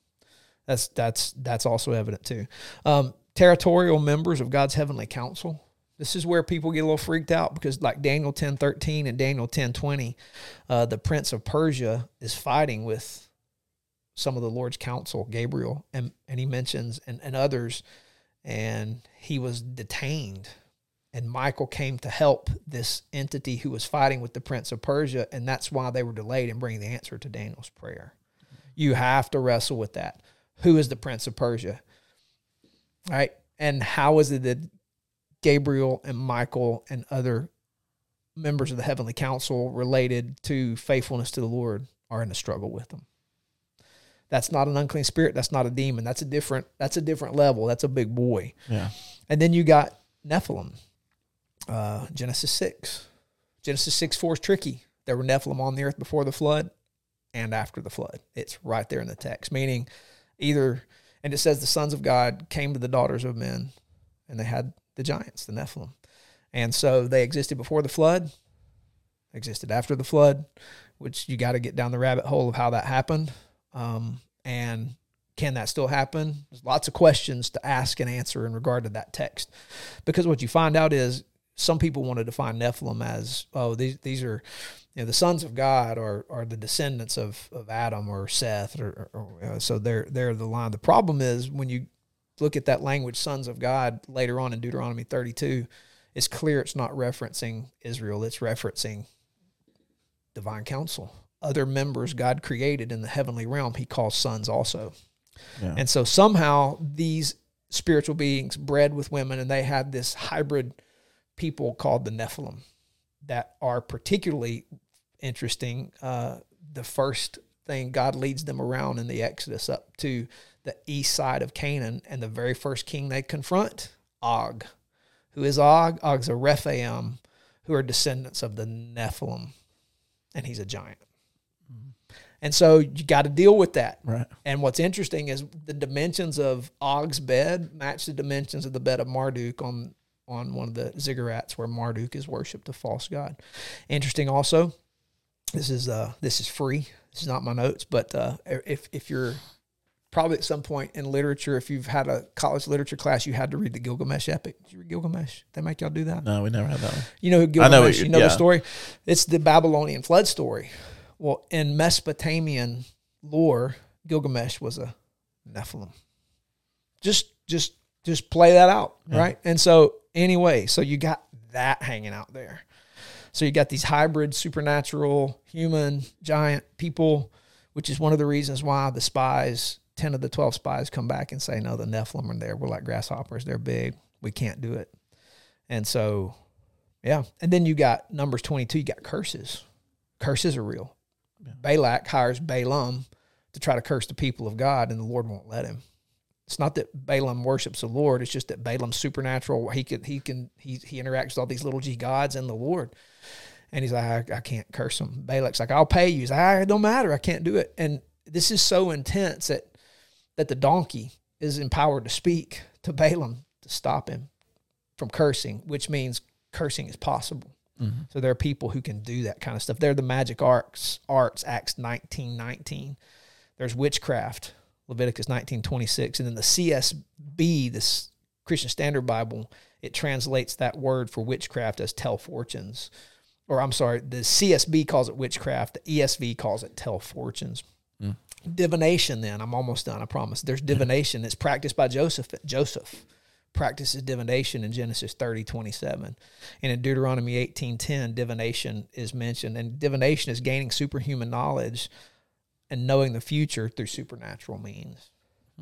That's that's that's also evident too. Um, territorial members of God's heavenly council. This is where people get a little freaked out because, like Daniel ten thirteen and Daniel ten twenty, uh, the prince of Persia is fighting with some of the Lord's council, Gabriel, and and he mentions and, and others, and he was detained and Michael came to help this entity who was fighting with the prince of Persia, and that's why they were delayed in bringing the answer to Daniel's prayer. You have to wrestle with that. Who is the prince of Persia? Right? And how is it that Gabriel and Michael and other members of the heavenly council related to faithfulness to the Lord are in a struggle with them? That's not an unclean spirit. That's not a demon. That's a different. That's a different level. That's a big boy. Yeah. And then you got Nephilim. Uh, Genesis 6. Genesis 6 4 is tricky. There were Nephilim on the earth before the flood and after the flood. It's right there in the text, meaning either, and it says the sons of God came to the daughters of men and they had the giants, the Nephilim. And so they existed before the flood, existed after the flood, which you got to get down the rabbit hole of how that happened. Um, and can that still happen? There's lots of questions to ask and answer in regard to that text. Because what you find out is some people want to define Nephilim as, oh, these these are you know, the sons of God are are the descendants of, of Adam or Seth or, or, or so they're they're the line. The problem is when you look at that language, sons of God, later on in Deuteronomy 32, it's clear it's not referencing Israel. It's referencing divine council. Other members God created in the heavenly realm, he calls sons also. Yeah. And so somehow these spiritual beings bred with women, and they had this hybrid people called the Nephilim that are particularly interesting. Uh, the first thing God leads them around in the Exodus up to the east side of Canaan, and the very first king they confront, Og. Who is Og? Og's a Rephaim, who are descendants of the Nephilim, and he's a giant. And so you got to deal with that. Right. And what's interesting is the dimensions of Og's bed match the dimensions of the bed of Marduk on on one of the ziggurats where Marduk is worshipped, a false god. Interesting also. This is uh this is free. This is not my notes, but uh, if if you're probably at some point in literature, if you've had a college literature class, you had to read the Gilgamesh epic. Did you read Gilgamesh? They make y'all do that. No, we never had that one. You know who I Gilgamesh? know you you- know yeah. the story. It's the Babylonian flood story. Well, in Mesopotamian lore, Gilgamesh was a Nephilim. Just, just, just play that out, Yeah. right? And so, anyway, so you got that hanging out there. So you got these hybrid, supernatural, human, giant people, which is one of the reasons why the spies, ten of the twelve spies, come back and say, "No, the Nephilim are there. We're like grasshoppers. They're big. We can't do it." And so, yeah. And then you got Numbers 22, you got curses. Curses are real. Balak hires Balaam to try to curse the people of God, and the Lord won't let him. It's not that Balaam worships the Lord, it's just that Balaam's supernatural. He can he can he he interacts with all these little g gods and the Lord. And he's like, I, I can't curse them. Balak's like, I'll pay you. He's like, "Ah, it don't matter. I can't do it. And this is so intense that that the donkey is empowered to speak to Balaam to stop him from cursing, which means cursing is possible. Mm-hmm. So there are people who can do that kind of stuff. They're the magic arts, arts, Acts nineteen nineteen. There's witchcraft, Leviticus nineteen twenty six, and then the CSB, this Christian Standard Bible, it translates that word for witchcraft as tell fortunes. Or I'm sorry, the CSB calls it witchcraft, the ESV calls it tell fortunes. Divination, then I'm almost done. I promise. There's divination. It's practiced by Joseph. Joseph practices divination in Genesis 30, 27. And in Deuteronomy 18, 10, divination is mentioned. And divination is gaining superhuman knowledge and knowing the future through supernatural means.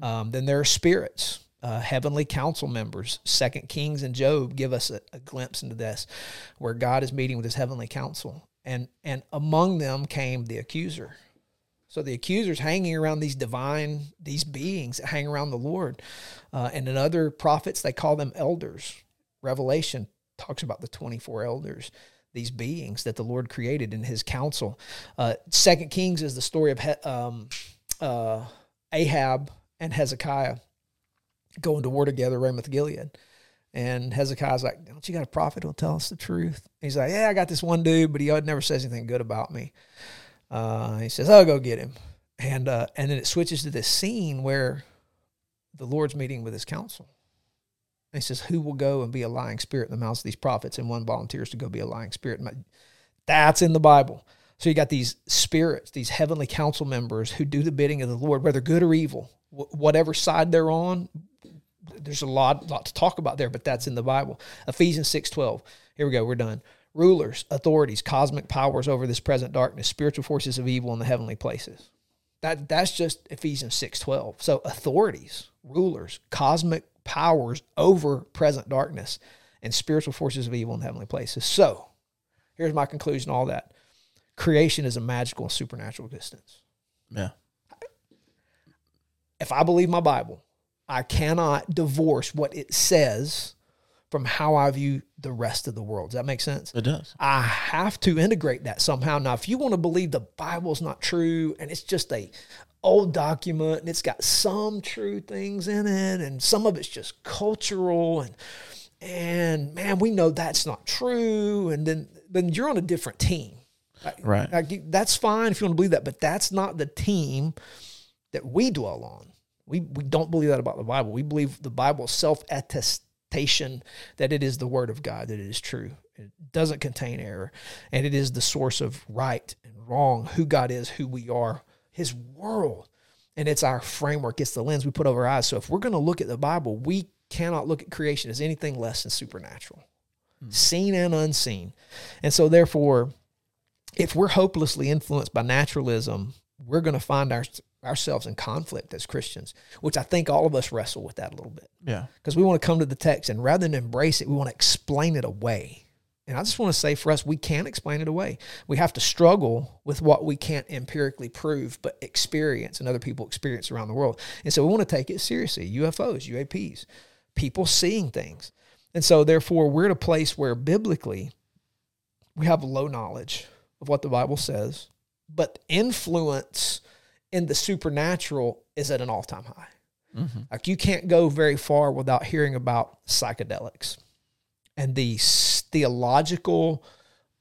Um, then there are spirits, uh, heavenly council members. Second Kings and Job give us a, a glimpse into this, where God is meeting with his heavenly council. And, and among them came the accuser. So the accuser's hanging around these divine, these beings that hang around the Lord. Uh, and in other prophets, they call them elders. Revelation talks about the 24 elders, these beings that the Lord created in his council. Uh, Second Kings is the story of he- um, uh, Ahab and Hezekiah going to war together, Ramoth Gilead. And Hezekiah's like, Don't you got a prophet who'll tell us the truth? He's like, Yeah, I got this one dude, but he never says anything good about me. Uh, he says, I'll go get him. And, uh, and then it switches to this scene where the Lord's meeting with his council. And he says, Who will go and be a lying spirit in the mouths of these prophets? And one volunteers to go be a lying spirit. That's in the Bible. So you got these spirits, these heavenly council members who do the bidding of the Lord, whether good or evil, whatever side they're on. There's a lot, lot to talk about there, but that's in the Bible. Ephesians six twelve. Here we go. We're done. Rulers, authorities, cosmic powers over this present darkness, spiritual forces of evil in the heavenly places. That that's just Ephesians six twelve. So authorities, rulers, cosmic powers over present darkness, and spiritual forces of evil in the heavenly places. So here's my conclusion. All that creation is a magical and supernatural existence. Yeah. If I believe my Bible, I cannot divorce what it says from how I view the rest of the world. Does that make sense? It does. I have to integrate that somehow. Now, if you want to believe the Bible's not true and it's just a old document and it's got some true things in it and some of it's just cultural and and man, we know that's not true and then then you're on a different team. Right. like, that's fine if you want to believe that, but that's not the team that we dwell on. We we don't believe that about the Bible. We believe the Bible self that it is the word of God, that it is true. It doesn't contain error, and it is the source of right and wrong, who God is, who we are, His world, and it's our framework. It's the lens we put over our eyes. So if we're going to look at the Bible, we cannot look at creation as anything less than supernatural, hmm. seen and unseen, and so therefore if we're hopelessly influenced by naturalism, we're going to find our, ourselves in conflict as Christians, which I think all of us wrestle with that a little bit Yeah. because we want to come to the text and rather than embrace it, we want to explain it away. And I just want to say for us, we can't explain it away. We have to struggle with what we can't empirically prove, but experience and other people experience around the world. And so we want to take it seriously UFOs, UAPs, people seeing things. And so, therefore, we're at a place where biblically we have low knowledge of what the Bible says, but influence in the supernatural is at an all time high. Like you can't go very far without hearing about psychedelics and the theological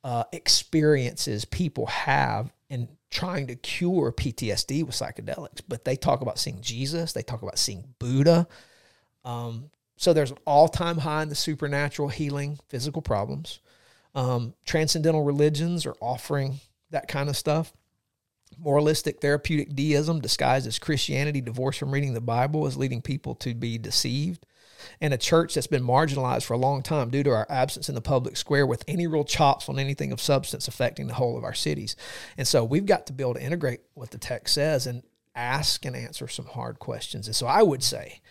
uh, experiences people have in trying to cure PTSD with psychedelics. But they talk about seeing Jesus, they talk about seeing Buddha. Um, so there's an all time high in the supernatural healing physical problems. Um, transcendental religions are offering that kind of stuff. Moralistic therapeutic deism disguised as Christianity, divorced from reading the Bible, is leading people to be deceived. And a church that's been marginalized for a long time due to our absence in the public square with any real chops on anything of substance affecting the whole of our cities. And so we've got to be able to integrate what the text says and ask and answer some hard questions. And so I would say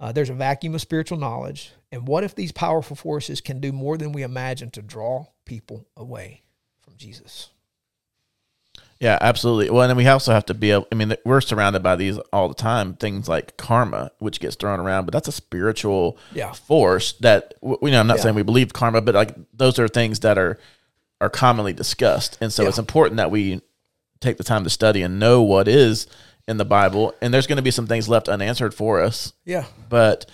uh, there's a vacuum of spiritual knowledge. And what if these powerful forces can do more than we imagine to draw people away from Jesus? Yeah, absolutely. Well, and then we also have to be able, I mean, we're surrounded by these all the time, things like karma, which gets thrown around, but that's a spiritual Yeah. force that, you know, I'm not Yeah. saying we believe karma, but like those are things that are, are commonly discussed. And so Yeah. it's important that we take the time to study and know what is in the Bible. And there's going to be some things left unanswered for us, Yeah. but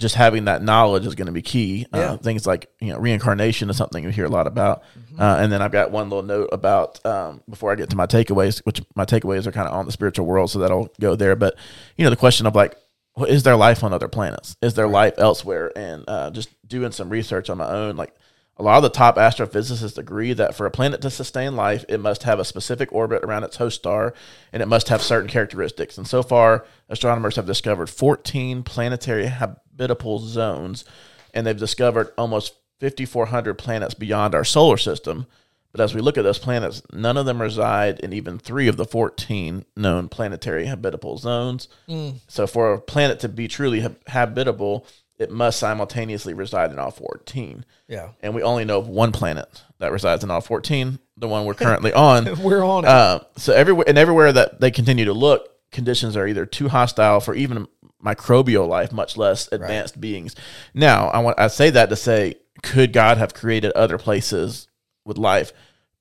just having that knowledge is going to be key. Yeah. Uh, things like you know reincarnation is something you hear a lot about. Mm-hmm. Uh, and then I've got one little note about um, before I get to my takeaways, which my takeaways are kind of on the spiritual world, so that'll go there. But you know the question of like, well, is there life on other planets? Is there life elsewhere? And uh, just doing some research on my own, like A lot of the top astrophysicists agree that for a planet to sustain life, it must have a specific orbit around its host star and it must have certain characteristics. And so far, astronomers have discovered 14 planetary habitable zones and they've discovered almost 5,400 planets beyond our solar system. But as we look at those planets, none of them reside in even three of the 14 known planetary habitable zones. Mm. So, for a planet to be truly hab- habitable, it must simultaneously reside in all 14. Yeah. And we only know of one planet that resides in all 14, the one we're currently on. We're on it. Uh, so everywhere and everywhere that they continue to look, conditions are either too hostile for even microbial life, much less advanced beings. Now, I want I say that to say, could God have created other places with life?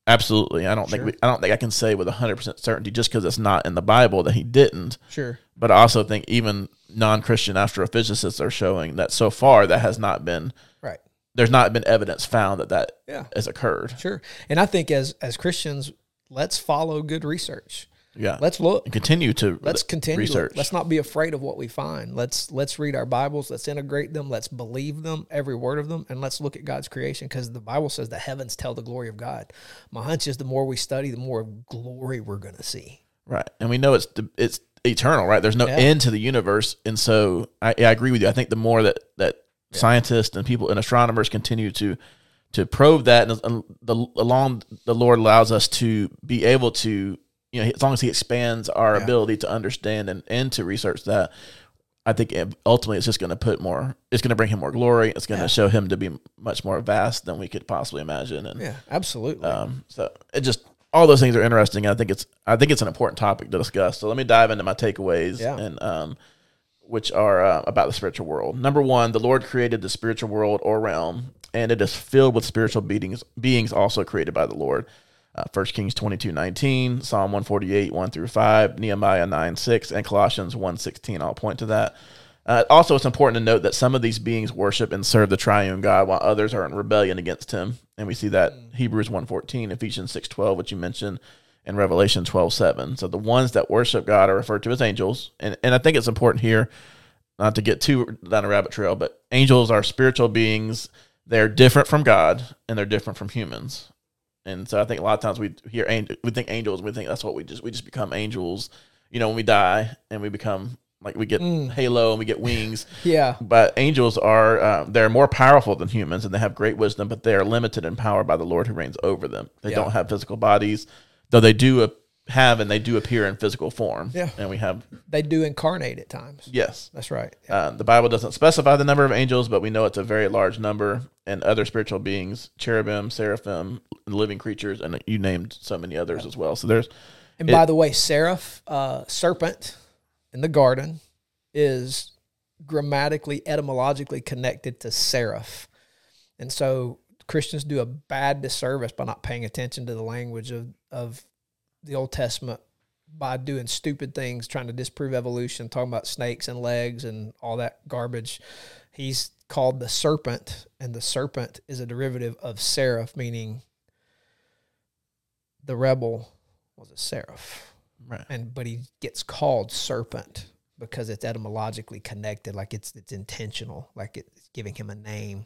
Absolutely. I don't think we, I don't think I can say with hundred percent certainty just because it's not in the Bible that He didn't. sure. But I also think even non-Christian astrophysicists are showing that so far that has not been Right. there's not been evidence found that that Yeah. has occurred. Sure. And I think as as Christians, let's follow good research. Yeah. Let's look. and continue to Let's continue. research. Let's not be afraid of what we find. Let's let's read our Bibles. Let's integrate them. Let's believe them, every word of them, and let's look at God's creation because the Bible says the heavens tell the glory of God. My hunch is the more we study, the more glory we're going to see. Right, and we know it's it's eternal, right? There's no Yeah. end to the universe, and so I, I agree with you. I think the more that that scientists and people and astronomers continue to to probe that, and the along the Lord allows us to be able to, you know, as long as He expands our Yeah. ability to understand and and to research that. I think it- ultimately it's just going to put more. It's going to bring him more glory. It's going to show him to be much more vast than we could possibly imagine. And Yeah, absolutely. um, so it just all those things are interesting. I think it's I think it's an important topic to discuss. So let me dive into my takeaways Yeah. and um, which are uh, about the spiritual world. Number one, the Lord created the spiritual world or realm, and it is filled with spiritual beings beings also created by the Lord. Uh, 1 Kings 22, 19, Psalm 148, 1 through 5, Nehemiah 9, 6, and Colossians 1, 16. I'll point to that. Uh, also, it's important to note that some of these beings worship and serve the triune God, while others are in rebellion against Him, and we see that Hebrews 1.14, Ephesians 6.12, which you mentioned, and Revelation 12.7. So the ones that worship God are referred to as angels, and and I think it's important here not to get too down a rabbit trail, but angels are spiritual beings. They're different from God, and they're different from humans. And so I think a lot of times we hear angel, we think angels, we think that's what we just we just become angels. You know, when we die and we become like we get halo and we get wings. yeah, But angels are uh, they're more powerful than humans and they have great wisdom, but they are limited in power by the Lord who reigns over them. They Yeah. don't have physical bodies, though they do have and they do appear in physical form. Yeah. and we have they do incarnate at times. yes. That's right. Uh, the Bible doesn't specify the number of angels, but we know it's a very large number. And other spiritual beings, cherubim, seraphim, living creatures, and you named so many others as well. So there's And It- by the way, seraph, uh, serpent in the garden, is grammatically, etymologically connected to seraph. And so Christians do a bad disservice by not paying attention to the language of, of the Old Testament by doing stupid things, trying to disprove evolution, talking about snakes and legs and all that garbage. He's called the serpent, and the serpent is a derivative of seraph, meaning the rebel was a seraph right. and but he gets called serpent because it's etymologically connected like it's it's intentional like it's giving him a name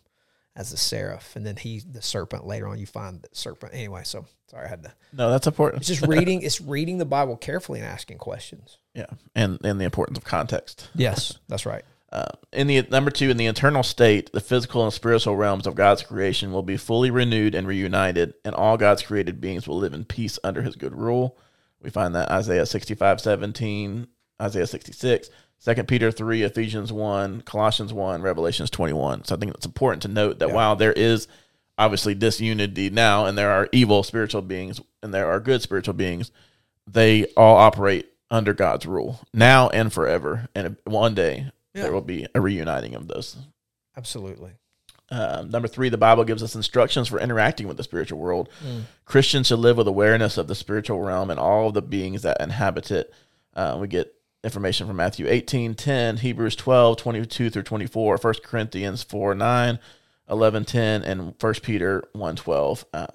as a seraph and then he the serpent later on you find the serpent anyway so sorry i had to No, that's important. it's just reading it's reading the bible carefully and asking questions yeah, and and the importance of context. yes that's right Uh, in the number two, in the internal state, the physical and spiritual realms of God's creation will be fully renewed and reunited, and all God's created beings will live in peace under His good rule. We find that Isaiah 65, 17, Isaiah 66, 2 Peter 3, Ephesians 1, Colossians 1, Revelations 21. So I think it's important to note that Yeah. while there is obviously disunity now, and there are evil spiritual beings and there are good spiritual beings, they all operate under God's rule now and forever. And one day Yeah. there will be a reuniting of those. absolutely Um, number three, the Bible gives us instructions for interacting with the spiritual world. Christians should live with awareness of the spiritual realm and all of the beings that inhabit it. Uh, we get information from Matthew 18, 10, Hebrews 12, 22 through 24, 1 Corinthians 4, 9, 11, 10, and 1 Peter 1, 12. Uh,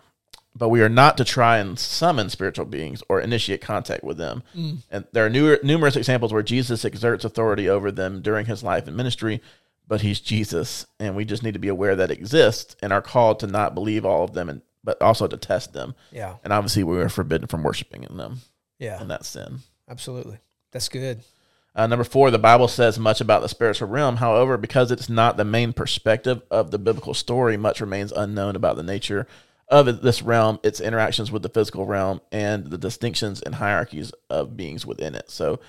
but we are not to try and summon spiritual beings or initiate contact with them. And there are new, numerous examples where Jesus exerts authority over them during his life and ministry. but he's Jesus, and we just need to be aware that exists and are called to not believe all of them, and but also to test them. Yeah. And obviously, we are forbidden from worshiping in them, Yeah. and that's sin. Absolutely. That's good. Uh, number four, the Bible says much about the spiritual realm. However, because it's not the main perspective of the biblical story, much remains unknown about the nature of this realm, its interactions with the physical realm, and the distinctions and hierarchies of beings within it. So,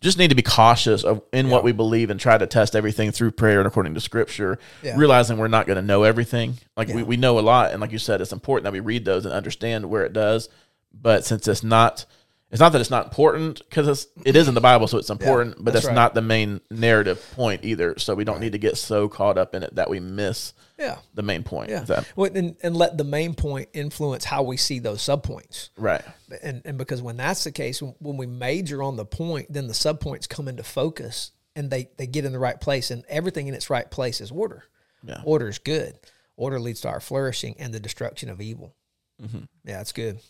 just need to be cautious of in what we believe and try to test everything through prayer and according to Scripture, Yeah. realizing we're not going to know everything. Like we, we know a lot, and like you said, it's important that we read those and understand where it does. But since it's not it's not that it's not important because it's it is in the Bible, so it's important, but that's that's right. not the main narrative point either. So we don't need to get so caught up in it that we miss Yeah. the main point. Yeah. Well, and, and let the main point influence how we see those subpoints. right? And, and because when that's the case, when, when we major on the point, then the subpoints come into focus and they, they get in the right place and everything in its right place is order. Yeah. Order is good. Order leads to our flourishing and the destruction of evil. Mm-hmm. Yeah, that's good.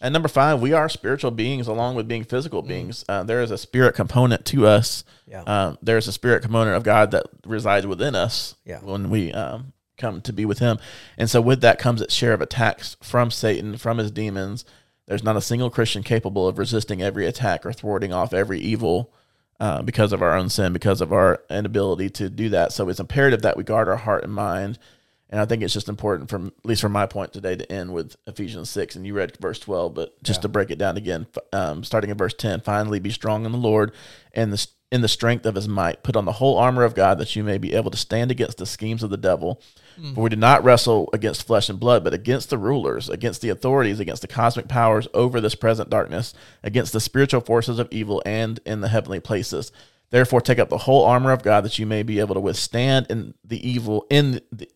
And number five, we are spiritual beings along with being physical Mm. beings. Uh, there is a spirit component to us. Yeah. Um, there is a spirit component of God that resides within us Yeah. when we um, come to be with Him. And so, with that comes its share of attacks from Satan, from his demons. There's not a single Christian capable of resisting every attack or thwarting off every evil uh, because of our own sin, because of our inability to do that. So, it's imperative that we guard our heart and mind. And I think it's just important, from at least from my point today, to end with Ephesians six. And you read verse twelve, but just to break it down again, um, starting in verse ten. Finally, be strong in the Lord and the in the strength of His might. Put on the whole armor of God, that you may be able to stand against the schemes of the devil. For we do not wrestle against flesh and blood, but against the rulers, against the authorities, against the cosmic powers over this present darkness, against the spiritual forces of evil, and in the heavenly places. Therefore, take up the whole armor of God, that you may be able to withstand in the evil in the,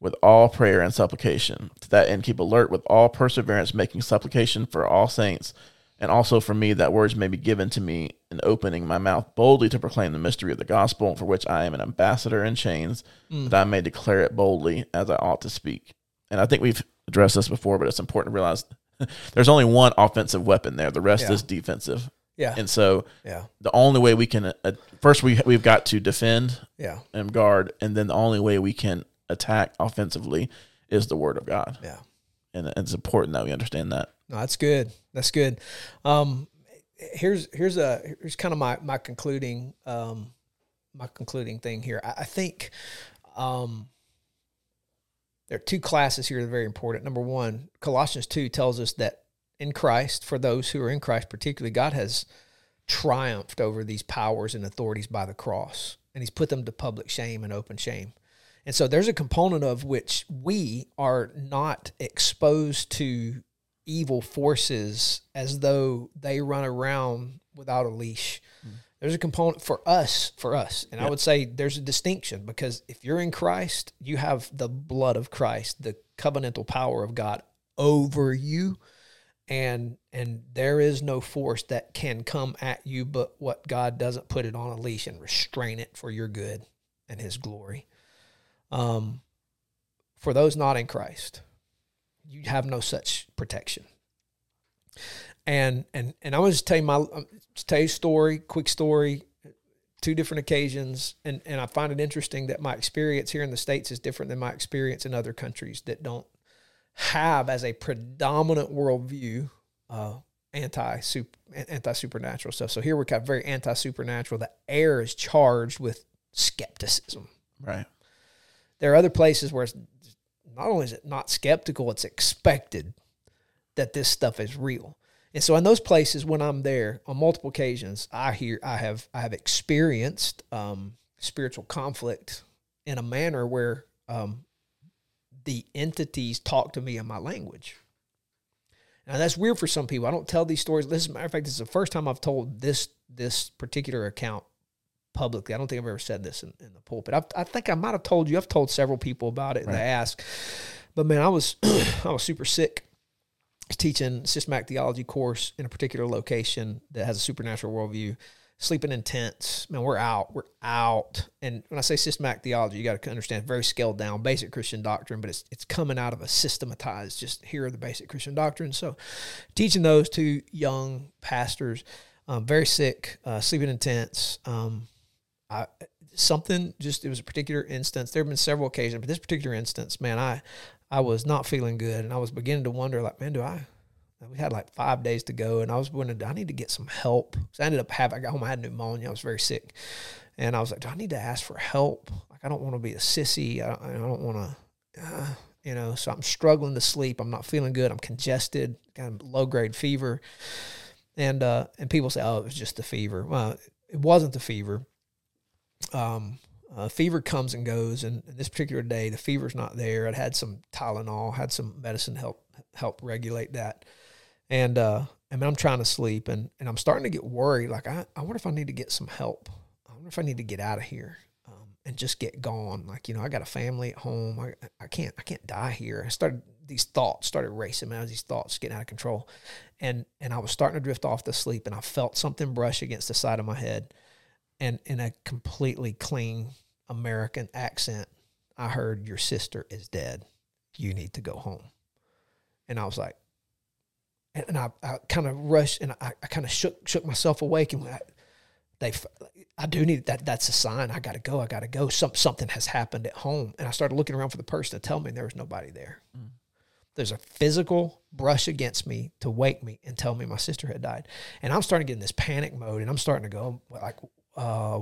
with all prayer and supplication. To that end, keep alert with all perseverance, making supplication for all saints, and also for me, that words may be given to me in opening my mouth boldly to proclaim the mystery of the gospel, for which I am an ambassador in chains, that I may declare it boldly as I ought to speak. And I think we've addressed this before, but it's important to realize there's only one offensive weapon there. The rest Yeah. is defensive. Yeah. And so yeah. the only way we can uh, first we we've got to defend Yeah. and guard, and then the only way we can attack offensively is the word of God. Yeah. And it's important that we understand that. No, that's good. That's good. Um, here's here's a here's kind of my my concluding um, my concluding thing here. I, I think um, there are two classes here that are very important. Number one, Colossians two tells us that in Christ, for those who are in Christ, particularly, God has triumphed over these powers and authorities by the cross, and He's put them to public shame and open shame. And so there's a component of which we are not exposed to evil forces as though they run around without a leash. Hmm. There's a component for us, for us. And I would say there's a distinction because if you're in Christ, you have the blood of Christ, the covenantal power of God over you. And and there is no force that can come at you but what God doesn't put it on a leash and restrain it for your good and his glory. Um, for those not in Christ, you have no such protection. And and and I want to just tell you my um, tell you a story, quick story, two different occasions, and and I find it interesting that my experience here in the states is different than my experience in other countries that don't have as a predominant worldview uh, anti anti supernatural stuff. So here we're kind of very anti supernatural. The air is charged with skepticism. Right. There are other places where it's not only is it not skeptical, it's expected that this stuff is real. And so in those places, when I'm there on multiple occasions, I hear I have I have experienced um, spiritual conflict in a manner where um, the entities talk to me in my language. Now that's weird for some people. I don't tell these stories. This, as a matter of fact, this is the first time I've told this this particular account publicly. I don't think I've ever said this in, in the pulpit. I've, I think I might have told you. I've told several people about it. and They ask, but man, I was I was super sick teaching systematic theology course in a particular location that has a supernatural worldview. Sleeping in tents, man, we're out. We're out. And when I say systematic theology, you got to understand very scaled down, basic Christian doctrine, but it's it's coming out of a systematized. Just here are the basic Christian doctrine. So, teaching those to young pastors, um, very sick, uh, sleeping in tents. Um, I, something just it was a particular instance. There have been several occasions, but this particular instance, man, I I was not feeling good, and I was beginning to wonder, like, man, do I? We had like five days to go, and I was wondering, I need to get some help. So I ended up having, I got home, I had pneumonia, I was very sick, and I was like, do I need to ask for help? Like, I don't want to be a sissy. I, I don't want to, uh, you know. So I'm struggling to sleep. I'm not feeling good. I'm congested, kind of low grade fever, and uh, and people say, oh, it was just the fever. Well, it wasn't the fever um, uh, fever comes and goes, and, and this particular day, the fever's not there. I'd had some Tylenol, had some medicine help help regulate that, and uh, I mean, I'm trying to sleep, and and I'm starting to get worried. Like, I, I wonder if I need to get some help. I wonder if I need to get out of here um, and just get gone. Like, you know, I got a family at home. I, I can't I can't die here. I started these thoughts started racing. Man, these thoughts getting out of control, and and I was starting to drift off to sleep, and I felt something brush against the side of my head and in a completely clean American accent, I heard your sister is dead. You need to go home. And I was like, and, and I, I kind of rushed and I, I kind of shook shook myself awake and I, they I do need that that's a sign I got to go I got to go some something has happened at home and I started looking around for the person to tell me there was nobody there. Mm. There's a physical brush against me to wake me and tell me my sister had died. And I'm starting to get in this panic mode and I'm starting to go like uh,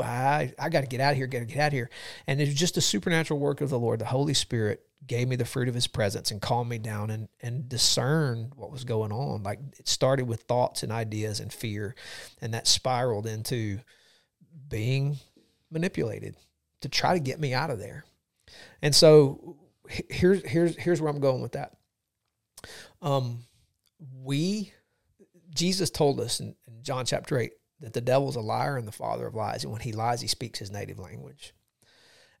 I, I got to get out of here, got to get out of here. And it was just a supernatural work of the Lord. The Holy Spirit gave me the fruit of his presence and calmed me down and, and discerned what was going on. Like it started with thoughts and ideas and fear, and that spiraled into being manipulated to try to get me out of there. And so here's here's here's where I'm going with that. Um, we Jesus told us in, in John chapter eight, that the devil's a liar and the father of lies. And when he lies, he speaks his native language.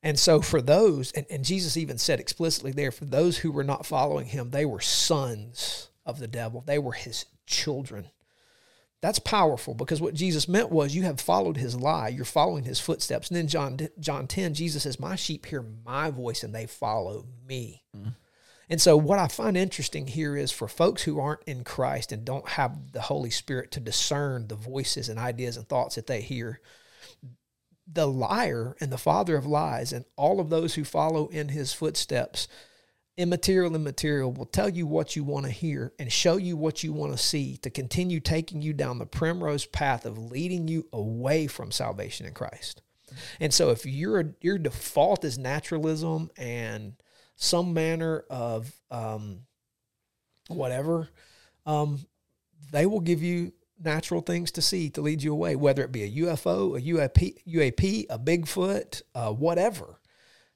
And so, for those, and, and Jesus even said explicitly there, for those who were not following him, they were sons of the devil, they were his children. That's powerful because what Jesus meant was you have followed his lie, you're following his footsteps. And then John John 10, Jesus says, My sheep hear my voice and they follow me. Mm. And so, what I find interesting here is for folks who aren't in Christ and don't have the Holy Spirit to discern the voices and ideas and thoughts that they hear, the liar and the father of lies and all of those who follow in his footsteps, immaterial and material, will tell you what you want to hear and show you what you want to see to continue taking you down the primrose path of leading you away from salvation in Christ. And so, if your your default is naturalism and some manner of um, whatever, um, they will give you natural things to see to lead you away, whether it be a UFO, a UAP, UAP a Bigfoot, uh, whatever,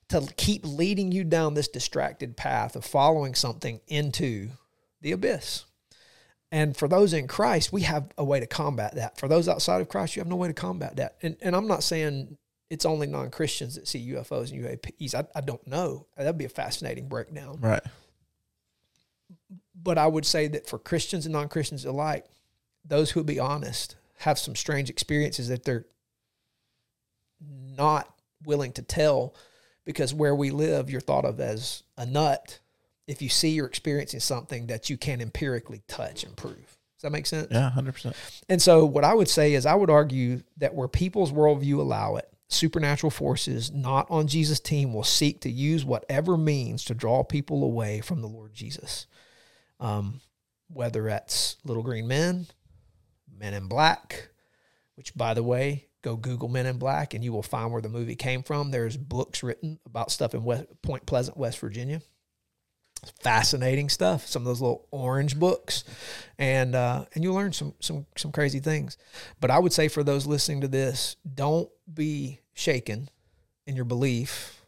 to keep leading you down this distracted path of following something into the abyss. And for those in Christ, we have a way to combat that. For those outside of Christ, you have no way to combat that. And, and I'm not saying it's only non Christians that see UFOs and UAPs. I, I don't know. That'd be a fascinating breakdown. Right. But I would say that for Christians and non Christians alike, those who be honest have some strange experiences that they're not willing to tell because where we live, you're thought of as a nut if you see you're experiencing something that you can empirically touch and prove. Does that make sense? Yeah, 100%. And so, what I would say is, I would argue that where people's worldview allow it, supernatural forces not on Jesus' team will seek to use whatever means to draw people away from the Lord Jesus. Um, whether that's Little Green Men, Men in Black, which, by the way, go Google Men in Black and you will find where the movie came from. There's books written about stuff in West, Point Pleasant, West Virginia. Fascinating stuff. Some of those little orange books, and uh, and you'll learn some some some crazy things. But I would say for those listening to this, don't be shaken in your belief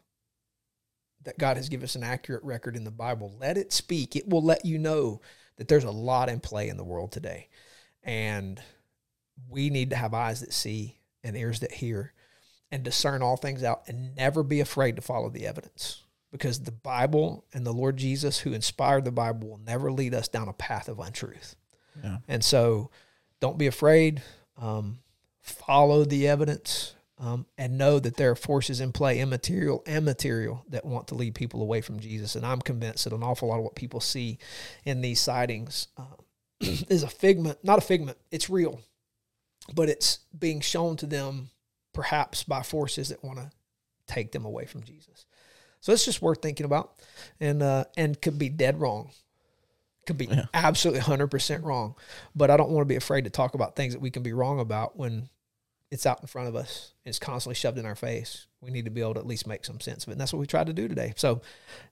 that God has given us an accurate record in the Bible. Let it speak. It will let you know that there's a lot in play in the world today. And we need to have eyes that see and ears that hear and discern all things out and never be afraid to follow the evidence because the Bible and the Lord Jesus, who inspired the Bible, will never lead us down a path of untruth. Yeah. And so don't be afraid. Um, follow the evidence um, and know that there are forces in play, immaterial and material, that want to lead people away from Jesus. And I'm convinced that an awful lot of what people see in these sightings uh, is a figment, not a figment, it's real, but it's being shown to them perhaps by forces that want to take them away from Jesus. So it's just worth thinking about, and uh, and could be dead wrong, could be Yeah. absolutely hundred percent wrong. But I don't want to be afraid to talk about things that we can be wrong about when it's out in front of us. It's constantly shoved in our face. We need to be able to at least make some sense of it, and that's what we tried to do today. So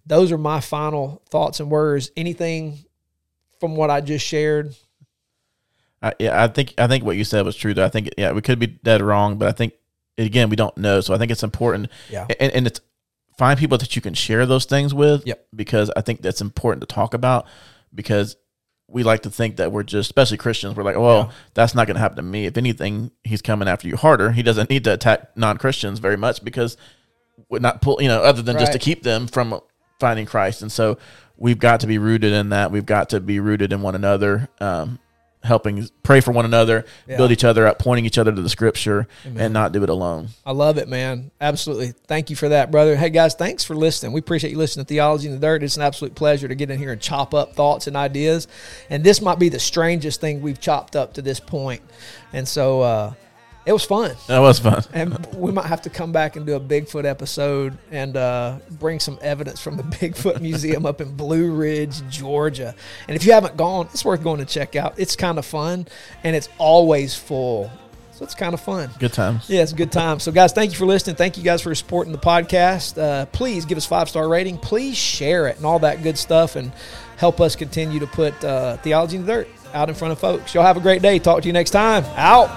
those are my final thoughts and words. Anything from what I just shared? I, yeah, I think I think what you said was true. Though I think yeah, we could be dead wrong, but I think again we don't know. So I think it's important. Yeah. and, and it's find people that you can share those things with. Yep. Because I think that's important to talk about because we like to think that we're just, especially Christians, we're like, well, Yeah. that's not going to happen to me. If anything, he's coming after you harder. He doesn't need to attack non Christians very much because we're not pull, you know, other than just to keep them from finding Christ. And so we've got to be rooted in that. We've got to be rooted in one another. Um, helping pray for one another, Yeah. build each other up, pointing each other to the scripture, Amen. and not do it alone. I love it, man. Absolutely. Thank you for that, brother. Hey, guys, thanks for listening. We appreciate you listening to Theology in the Dirt. It's an absolute pleasure to get in here and chop up thoughts and ideas. And this might be the strangest thing we've chopped up to this point. And so uh, it was fun. That was fun. And we might have to come back and do a Bigfoot episode and uh, bring some evidence from the Bigfoot Museum up in Blue Ridge, Georgia. And if you haven't gone, it's worth going to check out. It's kind of fun and it's always full. So it's kind of fun. Good times. Yeah, it's a good time. So, guys, thank you for listening. Thank you guys for supporting the podcast. Uh, please give us five star rating. Please share it and all that good stuff, and help us continue to put uh, theology in the dirt out in front of folks. Y'all have a great day. Talk to you next time. Out.